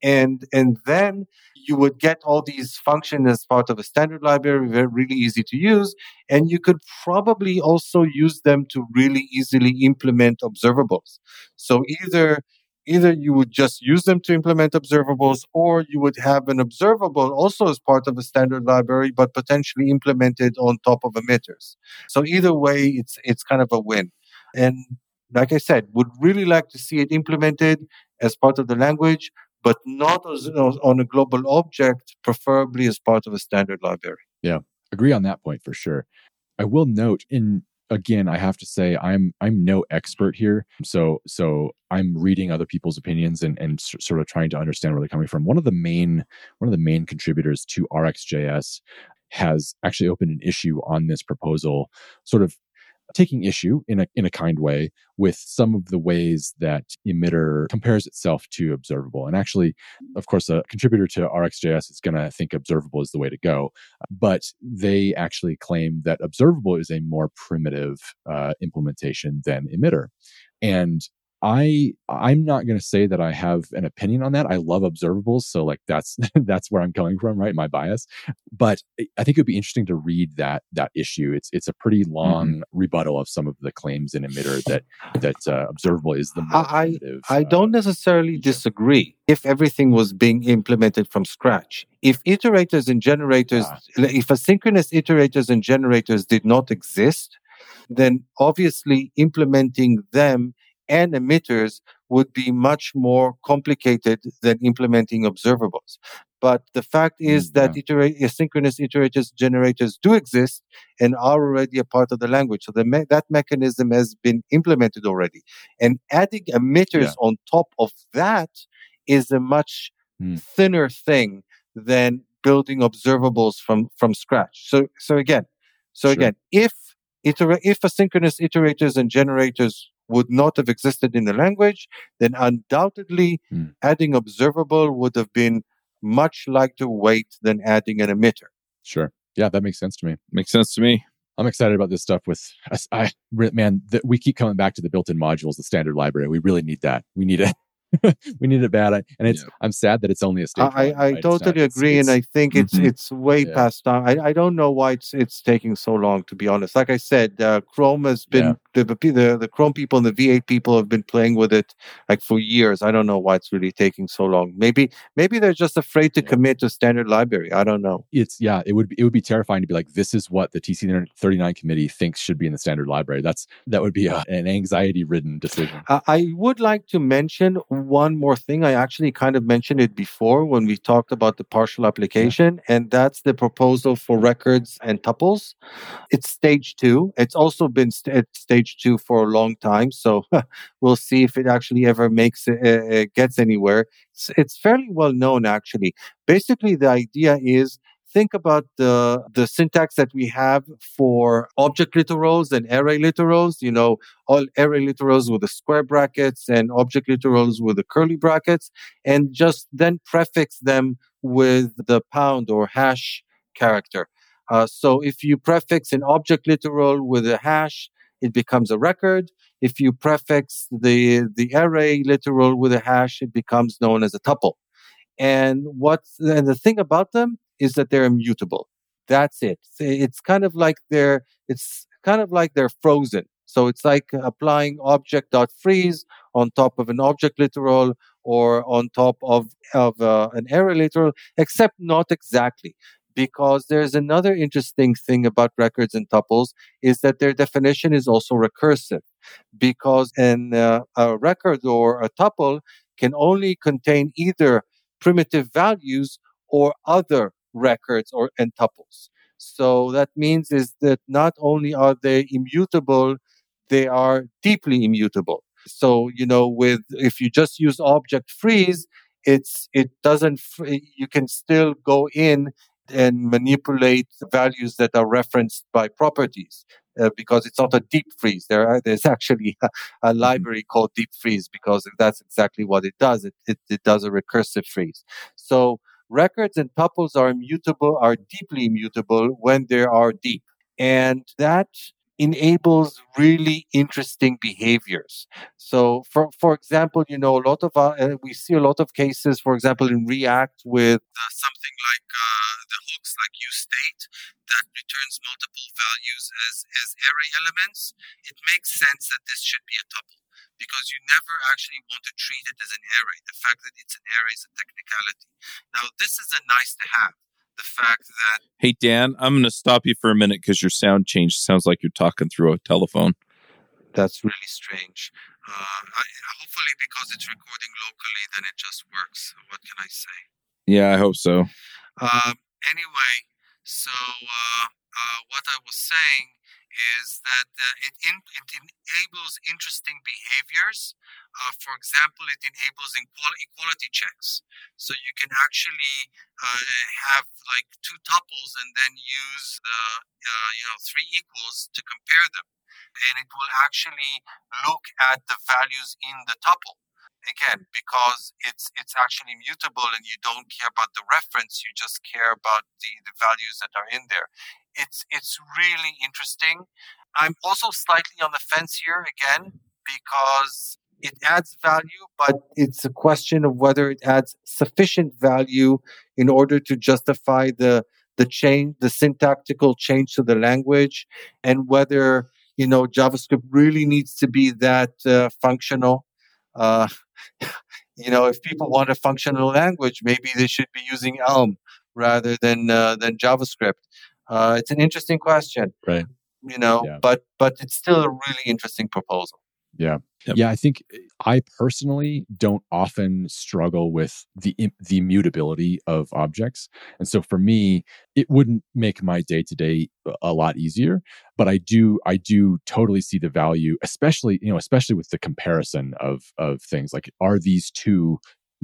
And and then you would get all these functions as part of a standard library very really easy to use and you could probably also use them to really easily implement observables. So either either you would just use them to implement observables or you would have an observable also as part of a standard library but potentially implemented on top of emitters. So either way it's it's kind of a win. And like i said would really like to see it implemented as part of the language but not as, on a global object preferably as part of a standard library. Yeah agree on that point for sure. I will note in again i have to say i'm i'm no expert here. So so i'm reading other people's opinions and and sort of trying to understand where they're coming from. One of the main one of the main contributors to rxjs has actually opened an issue on this proposal sort of taking issue in a in a kind way with some of the ways that emitter compares itself to observable. And actually of course a contributor to rxjs is going to think observable is the way to go but they actually claim that observable is a more primitive uh, implementation than emitter. And I I'm not going to say that I have an opinion on that. I love observables, so like that's *laughs* that's where I'm coming from, right? My bias. But I think it would be interesting to read that that issue. It's it's a pretty long mm-hmm. rebuttal of some of the claims in emitter that *sighs* that uh, observable is the I I don't uh, necessarily feature. disagree. If everything was being implemented from scratch, if iterators and generators, yeah. if asynchronous iterators and generators did not exist, then obviously implementing them and emitters would be much more complicated than implementing observables. But the fact is mm, that yeah. iterate, asynchronous iterators generators do exist and are already a part of the language. So me- that mechanism has been implemented already. And adding emitters yeah. on top of that is a much mm. thinner thing than building observables from, from scratch. So, so again, so sure. again, if iter- if asynchronous iterators and generators would not have existed in the language, then undoubtedly mm. adding observable would have been much lighter weight than adding an emitter. Sure. Yeah, that makes sense to me. Makes sense to me. I'm excited about this stuff with I, man, that we keep coming back to the built-in modules, the standard library. We really need that. We need it. *laughs* we need it bad, and it's. Yeah. I'm sad that it's only a stage. I, I right? totally not, agree, it's, and I think it's mm-hmm. it's way yeah. past time. I, I don't know why it's it's taking so long. To be honest, like I said, uh, Chrome has been yeah. The, the the Chrome people and the V8 people have been playing with it like for years. I don't know why it's really taking so long. Maybe maybe they're just afraid to commit to standard library. I don't know. It's yeah, it would be, it would be terrifying to be like this is what the TC39 committee thinks should be in the standard library. That's that would be a, an anxiety ridden decision. I, I would like to mention one more thing. I actually kind of mentioned it before when we talked about the partial application, yeah. and that's the proposal for records and tuples. It's stage two. It's also been st- at stage two for a long time, so *laughs* we'll see if it actually ever makes it, uh, gets anywhere. It's, it's fairly well known, actually. Basically, the idea is think about the the syntax that we have for object literals and array literals you know all array literals with the square brackets and object literals with the curly brackets and just then prefix them with the pound or hash character. Uh, so if you prefix an object literal with a hash, it becomes a record. If you prefix the, the array literal with a hash, it becomes known as a tuple. And what, and the thing about them is that they're immutable. That's it. It's kind of like they're, it's kind of like they're frozen. So it's like applying object.freeze on top of an object literal or on top of, of uh, an array literal, except not exactly. Because there's another interesting thing about records and tuples is that their definition is also recursive. Because in uh, a record or a tuple can only contain either primitive values or other records or and tuples. So that means is that not only are they immutable, they are deeply immutable. So, you know, with, if you just use object freeze, it's, it doesn't, you can still go in and manipulate the values that are referenced by properties. Uh, because it's not a deep freeze. There are, there's actually *laughs* a, a, mm-hmm. library called deep freeze because that's exactly what it does. It, it, it does a recursive freeze. So records and tuples are immutable, are deeply immutable when they are deep. And that enables really interesting behaviors. So, for for example, you know, a lot of uh, we see a lot of cases, for example, in React with uh, something like uh, the hooks, like useState, that returns multiple values as as array elements. It makes sense that this should be a tuple because you never actually want to treat it as an array. The fact that it's an array is a technicality. Now, this is a nice to have the fact that. Hey, Dan, I'm going to stop you for a minute because your sound changed. It sounds like you're talking through a telephone. That's really strange. Uh, I, hopefully, because it's recording locally, then it just works. What can I say? Yeah, I hope so. Um, anyway, so uh, uh, what I was saying is that uh, it, in, it enables interesting behaviors. Uh, for example, it enables equality checks. So you can actually uh, have like two tuples and then use the uh, you know three equals to compare them, and it will actually look at the values in the tuple again because it's it's actually mutable and you don't care about the reference you just care about the, the values that are in there it's it's really interesting. I'm also slightly on the fence here again because it adds value, but it's a question of whether it adds sufficient value in order to justify the the change, the syntactical change to the language, and whether you know JavaScript really needs to be that uh, functional. Uh, you know, if people want a functional language, maybe they should be using Elm rather than uh, than JavaScript. Uh, it's an interesting question, right? You know, yeah. but but it's still a really interesting proposal. Yeah. Yep. Yeah, I think eh, I personally don't often struggle with the the mutability of objects. And so for me, it wouldn't make my day-to-day a lot easier, but I do I do totally see the value, especially, you know, especially with the comparison of of things like are these two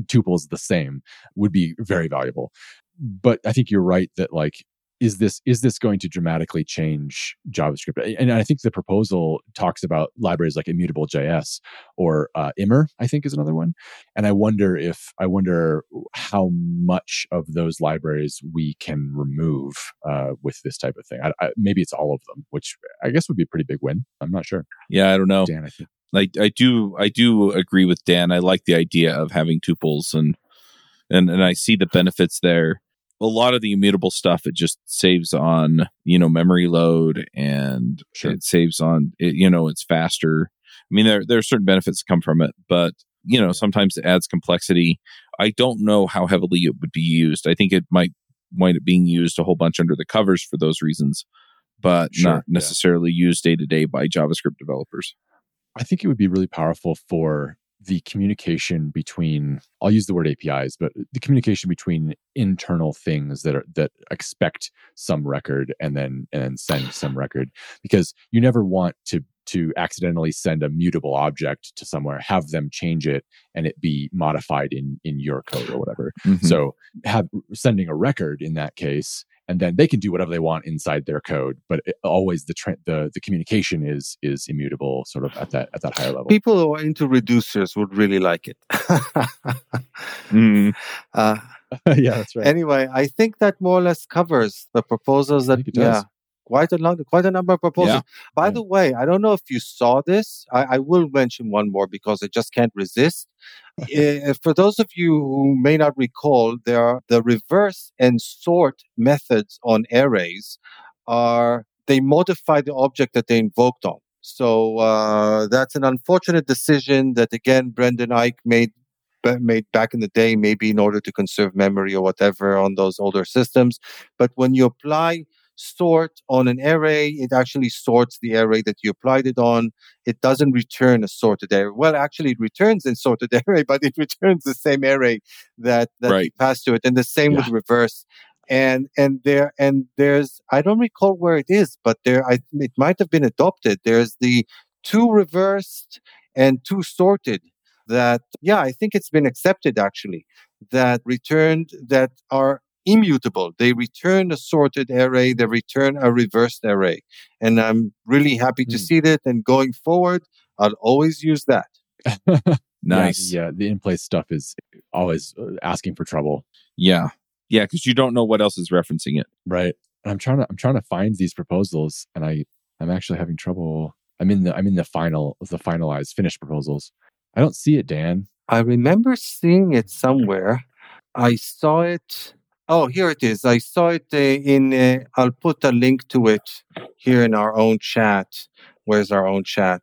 tuples the same would be very valuable. But I think you're right that like is this is this going to dramatically change javascript? And i think the proposal talks about libraries like immutable js or uh, immer i think is another one. And i wonder if i wonder how much of those libraries we can remove uh, with this type of thing. I, I, maybe it's all of them which i guess would be a pretty big win. I'm not sure. Yeah i don't know. Dan i think. Like i do i do agree with dan. I like the idea of having tuples and and and i see the benefits there a lot of the immutable stuff it just saves on you know memory load and sure. it saves on it, you know it's faster. I mean there there are certain benefits that come from it but you know sometimes it adds complexity. I don't know how heavily it would be used. I think it might wind up being used a whole bunch under the covers for those reasons but sure, not necessarily yeah. used day to day by javascript developers. I think it would be really powerful for the communication between i'll use the word apis but the communication between internal things that are that expect some record and then and then send *sighs* some record because you never want to to accidentally send a mutable object to somewhere have them change it and it be modified in in your code or whatever mm-hmm. so have sending a record in that case and then they can do whatever they want inside their code but it, always the, tra- the the communication is is immutable sort of at that at that higher level People who are into reducers would really like it. Mm, *laughs* uh, *laughs* yeah that's right anyway, I think that more or less covers the proposals that yeah. Quite a lot, quite a number of proposals. By Yeah. the way, I don't know if you saw this. I, I will mention one more because I just can't resist. *laughs* Eh, for those of you who may not recall, there are the reverse and sort methods on arrays are they modify the object that they invoked on. So uh, that's an unfortunate decision that again Brendan Eich made made back in the day, maybe in order to conserve memory or whatever on those older systems. But when you apply sort on an array, it actually sorts the array that you applied it on. It doesn't return a sorted array. Well, actually, it returns a sorted *laughs* array, but it returns the same array that that you passed to it, and the same with reverse. And and there and there's I don't recall where it is, but there I it might have been adopted. There's the toReversed and toSorted that yeah I think it's been accepted actually that returned that are immutable. They return a sorted array, they return a reversed array. And I'm really happy to Hmm. see that. And going forward, I'll always use that. *laughs* nice. yeah, the in-place stuff is always uh, asking for trouble Yeah. Yeah. Because you don't know what else is referencing it. right and i'm trying to i'm trying to find these proposals and i i'm actually having trouble i'm in the i'm in the final the finalized finished proposals i don't see it dan I remember seeing it somewhere. I saw it. Oh, here it is. I saw it uh, in. Uh, I'll put a link to it here in our own chat. Where's our own chat?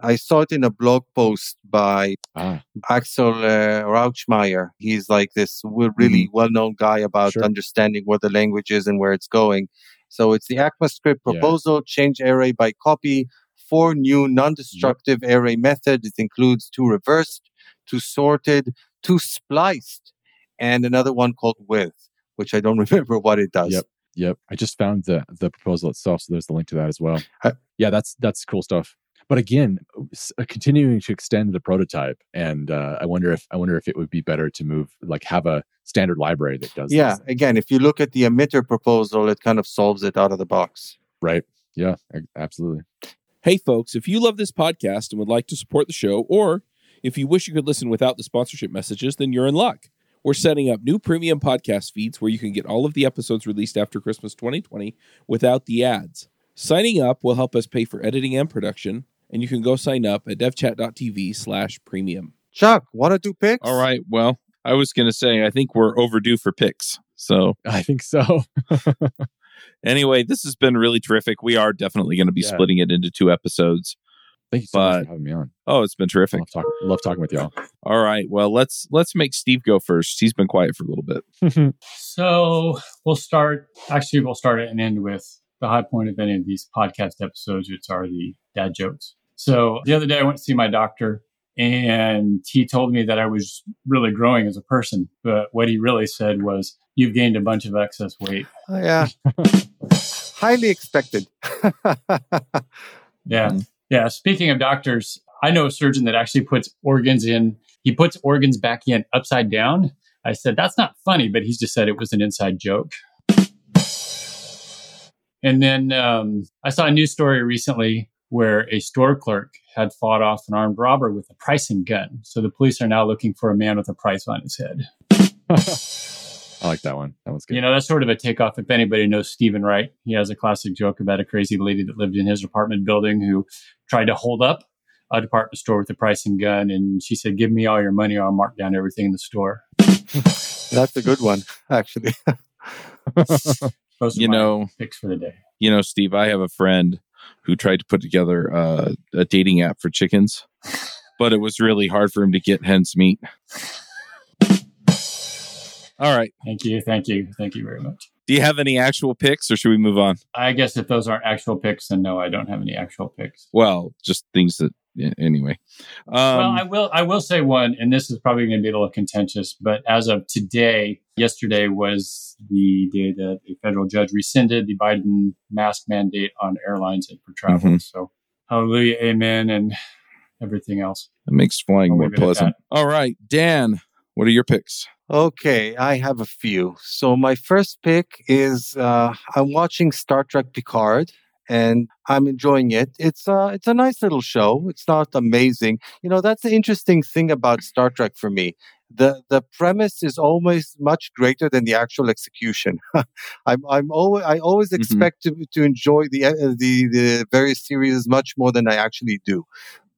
I saw it in a blog post by ah Axel uh, Rauschmayer. He's like this really well-known guy about Sure. understanding what the language is and where it's going. So it's the ECMAScript Yeah. proposal, change array by copy, four new non-destructive array methods. It includes toReversed, two sorted, toSpliced, and another one called with, which I don't *laughs* remember what it does. Yep. Yep, I just found the the proposal itself, so there's the link to that as well. Uh, yeah, that's that's cool stuff. But again, uh, continuing to extend the prototype, and uh, I wonder if I wonder if it would be better to move like have a standard library that does. Yeah, this, again, if you look at the emitter proposal, it kind of solves it out of the box. right. Yeah, absolutely. Hey, folks, if you love this podcast and would like to support the show, or if you wish you could listen without the sponsorship messages, then you're in luck. We're setting up new premium podcast feeds where you can get all of the episodes released after Christmas 2020 without the ads. Signing up will help us pay for editing and production, and you can go sign up at devchat.tv slash premium. Chuck, want to do picks? All right. Well, I was going to say, I think we're overdue for picks. So, I think so. *laughs* anyway, this has been really terrific. We are definitely going to be Yeah. splitting it into two episodes. Thank you so much for having me on. Oh, it's been terrific. Love, talk, love talking with y'all. All right. Well, let's let's make Steve go first. He's been quiet for a little bit. *laughs* So we'll start. Actually, we'll start and end with the high point of any of these podcast episodes, which are the dad jokes. So the other day, I went to see my doctor, and he told me that I was really growing as a person. But what he really said was, "You've gained a bunch of excess weight." Oh, yeah. *laughs* Highly expected. *laughs* Yeah. Mm-hmm. Yeah. Speaking of doctors, I know a surgeon that actually puts organs in, he puts organs back in upside down. I said, that's not funny, but he's just said it was an inside joke. And then um, I saw a news story recently where a store clerk had fought off an armed robber with a pricing gun. So the police are now looking for a man with a price on his head. *laughs* I like that one. That was good. You know, that's sort of a takeoff. If anybody knows Steven Wright, he has a classic joke about a crazy lady that lived in his apartment building who tried to hold up a department store with a pricing gun. And she said, Give me all your money or I'll mark down everything in the store. *laughs* That's a good one, actually. *laughs* Those are You my know, picks for the day. you know, Steve, I have a friend who tried to put together uh, a dating app for chickens, but it was really hard for him to get hens meat. All right. Thank you. Thank you. Thank you very much. Do you have any actual picks or should we move on? I guess if those aren't actual picks, then no, I don't have any actual picks. Well, just things that, anyway. Um, well, I will. I will say one, and this is probably going to be a little contentious, but as of today, yesterday was the day that a federal judge rescinded the Biden mask mandate on airlines and for travel. Mhm. So, hallelujah, amen, and everything else. it makes flying I'll more leave it at pleasant. All right. Dan, what are your picks? Okay, I have a few. So my first pick is uh, I'm watching Star Trek Picard and I'm enjoying it. It's uh, it's a nice little show. It's not amazing. You know, that's the interesting thing about Star Trek for me. The the premise is always much greater than the actual execution. *laughs* I'm I'm always I always Mhm. expect to to enjoy the uh, the the various series much more than I actually do.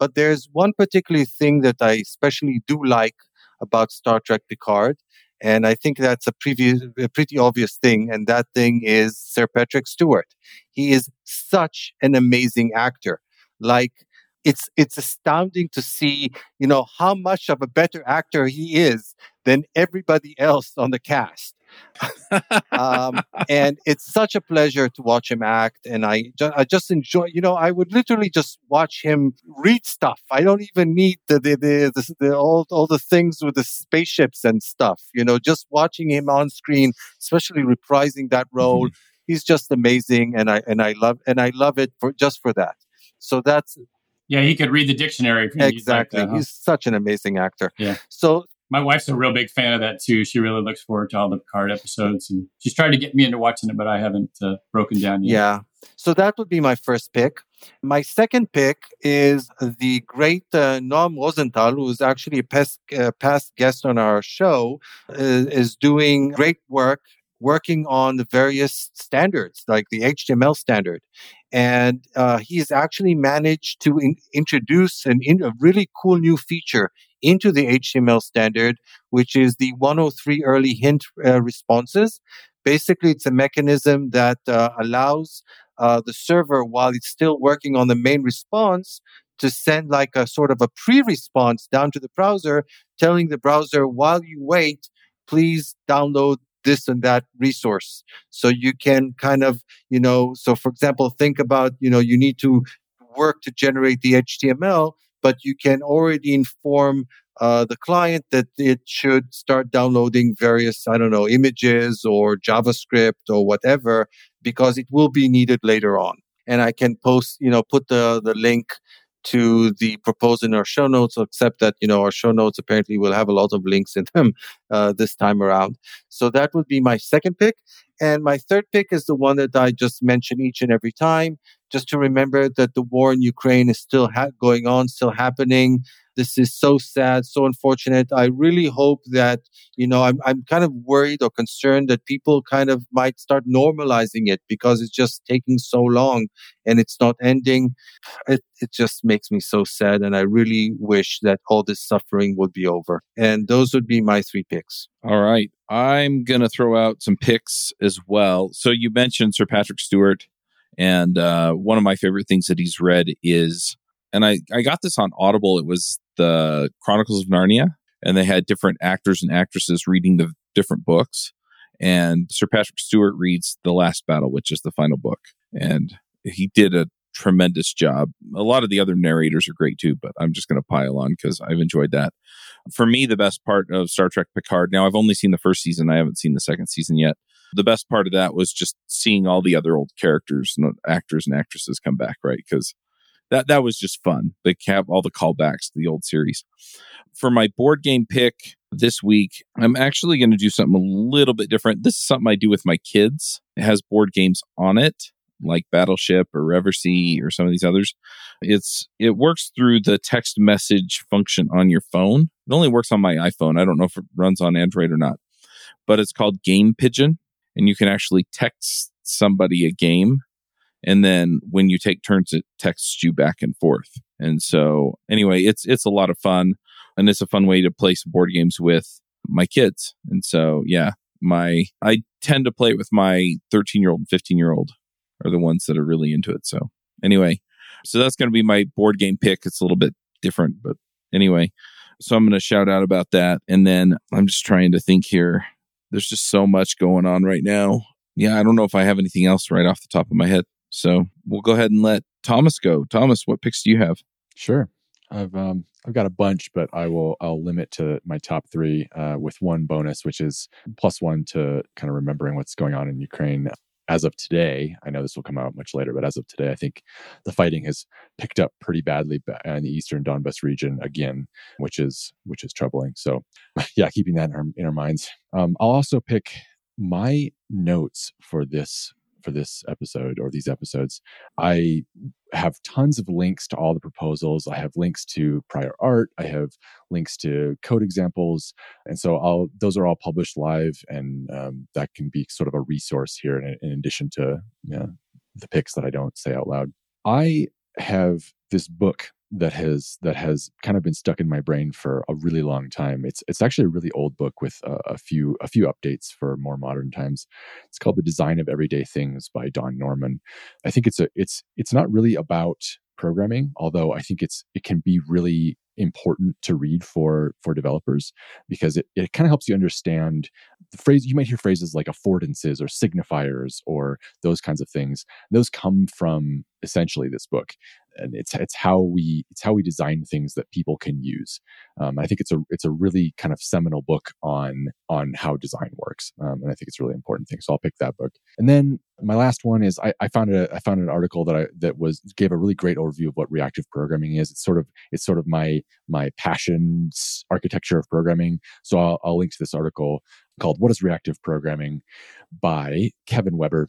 But there's one particular thing that I especially do like about Star Trek Picard. And I think that's a, a pretty obvious thing. And that thing is Sir Patrick Stewart. He is such an amazing actor. Like, it's, it's astounding to see, you know, how much of a better actor he is than everybody else on the cast. Um, and it's such a pleasure to watch him act. And I, ju- I just enjoy, you know, I would literally just watch him read stuff. I don't even need the, the, the, the, the all, all the things with the spaceships and stuff, you know, just watching him on screen, especially reprising that role. He's just amazing. And I, and I love, and I love it for just for that. So that's Yeah, he could read the dictionary. He's like exactly. that, huh? He's such an amazing actor. Yeah. So My wife's a real big fan of that too. She really looks forward to all the Picard episodes, and she's tried to get me into watching it, but I haven't uh, broken down yet. Yeah. So that would be my first pick. My second pick is the great uh, Noam Rosenthal, who is actually a past, uh, past guest on our show, uh, is doing great work working on the various standards, like the HTML standard. And uh, he's actually managed to in- introduce an in- a really cool new feature into the HTML standard, which is the 103 early hint uh, responses. Basically, it's a mechanism that uh, allows uh, the server, while it's still working on the main response, to send like a sort of a pre-response down to the browser, telling the browser, while you wait, please download this and that resource. So you can kind of, you know, so for example, think about, you know, you need to work to generate the HTML, but you can already inform uh, the client that it should start downloading various, I don't know, images or JavaScript or whatever, because it will be needed later on. And I can post, you know, put the, the link to the proposed in our show notes, except that, you know, our show notes apparently will have a lot of links in them *laughs* uh, this time around. So that would be my second pick. And my third pick is the one that I just mention each and every time, just to remember that the war in Ukraine is still ha- going on, still happening. This is so sad, so unfortunate. I really hope that, you know, I'm, I'm kind of worried or concerned that people kind of might start normalizing it because it's just taking so long and it's not ending. It, it just makes me so sad. And I really wish that all this suffering would be over. And those would be my three picks. All right. I'm going to throw out some picks as well. So you mentioned Sir Patrick Stewart, and uh, one of my favorite things that he's read is, and I, I got this on Audible, it was the Chronicles of Narnia, and they had different actors and actresses reading the different books. And Sir Patrick Stewart reads The Last Battle, which is the final book. And he did a tremendous job. A lot of the other narrators are great too, but I'm just going to pile on because I've enjoyed that. For me, the best part of Star Trek Picard, now I've only seen the first season, I haven't seen the second season yet. The best part of that was just seeing all the other old characters and actors and actresses come back, right? Because that, that was just fun. They have all the callbacks to the old series. For my board game pick this week, I'm actually going to do something a little bit different. This is something I do with my kids. It has board games on it like Battleship or Reversi or some of these others. It's it works through the text message function on your phone. It only works on my iPhone. I don't know if it runs on Android or not. But it's called GamePigeon and you can actually text somebody a game and then when you take turns it texts you back and forth. And so anyway, it's it's a lot of fun and it's a fun way to play some board games with my kids. And so yeah, my I tend to play it with my 13-year-old and 15-year-old are the ones that are really into it. So anyway, so that's going to be my board game pick. It's a little bit different, but anyway, so I'm going to shout out about that. And then I'm just trying to think here. There's just so much going on right now. Yeah, I don't know if I have anything else right off the top of my head. So we'll go ahead and let Thomas go. Thomas, what picks do you have? Sure. I've um I've got a bunch, but I will I'll limit to my top three uh, with one bonus, which is plus one to kind of remembering what's going on in Ukraine. As of today, I know this will come out much later, but as of today, I think the fighting has picked up pretty badly in the eastern Donbas region again, which is which is troubling. So, *laughs* yeah, keeping that in our, in our minds. Um, I'll also pick my notes for this for this episode or these episodes. I have tons of links to all the proposals. I have links to prior art. I have links to code examples, and so I'll those are all published live, and um, that can be sort of a resource here in, in addition to you know, the picks that I don't say out loud. I have this book that has that has kind of been stuck in my brain for a really long time. It's it's actually a really old book with a, a, few a few updates for more modern times. It's called The Design of Everyday Things by Don Norman. I think it's a it's it's not really about programming, although I think it's it can be really important to read for for developers because it, it kind of helps you understand the phrase you might hear phrases like affordances or signifiers or those kinds of things those come from essentially this book and it's it's how we it's how we design things that people can use. Um, I think it's a it's a really kind of seminal book on on how design works, um, and I think it's a really important thing. So I'll pick that book. And then my last one is I, I found a I found an article that I that was gave a really great overview of what reactive programming is. It's sort of it's sort of my my passion architecture of programming. So I'll, I'll link to this article called "What is Reactive Programming" by Kevin Webber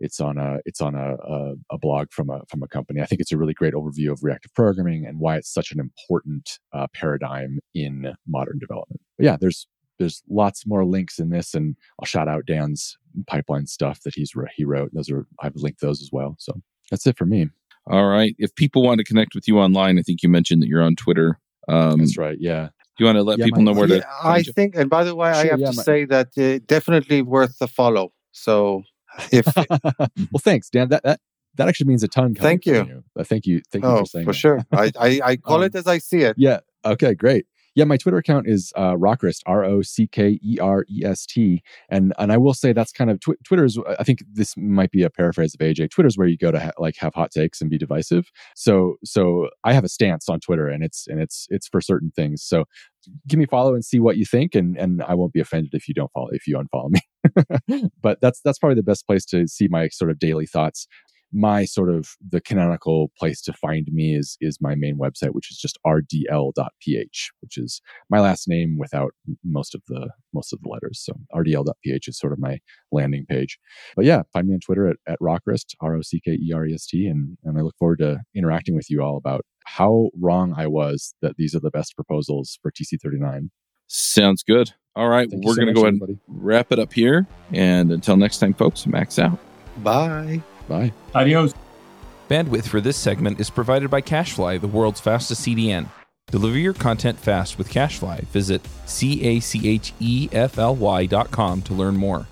it's on a it's on a, a, a, blog from a from a company. I think it's a really great overview of reactive programming and why it's such an important uh, paradigm in modern development. But yeah, there's there's lots more links in this, and I'll shout out Dan's pipeline stuff that he's he wrote. Those are I've linked those as well. So that's it for me. All right. If people want to connect with you online, I think you mentioned that you're on Twitter. Um, that's right. Yeah. Do you want to let yeah, people my, know where yeah, to? I think, and by the way, sure, I have yeah, to my, say that uh, definitely worth the follow. So *laughs* if *laughs* well, thanks, Dan. That that that actually means a ton. Thank you. you. Uh, thank you. Thank you oh, for saying for that. sure. I *laughs* I, I call um, it as I see it. Yeah. Okay. Great. Yeah, my Twitter account is uh, Rockerest, R O C K E R E S T, and and I will say that's kind of tw- Twitter's. I think this might be a paraphrase of AJ. Twitter's where you go to ha- like have hot takes and be divisive. So so I have a stance on Twitter, and it's and it's it's for certain things. So give me a follow and see what you think, and and I won't be offended if you don't follow if you unfollow me. *laughs* but that's that's probably the best place to see my sort of daily thoughts. My sort of the canonical place to find me is is my main website which is just rdl.ph which is my last name without most of the most of the letters. So rdl.ph is sort of my landing page. But yeah find me on twitter at, at rockerest r-o-c-k-e-r-e-s-t and, and i look forward to interacting with you all about how wrong i was that these are the best proposals for tc39 sounds good all right Thank we're so going to go ahead everybody. and wrap it up here and until next time folks max out bye Bye. Adios. Bandwidth for this segment is provided by CacheFly, the world's fastest CDN. Deliver your content fast with CacheFly. Visit C A C H E F L Y dot com to learn more.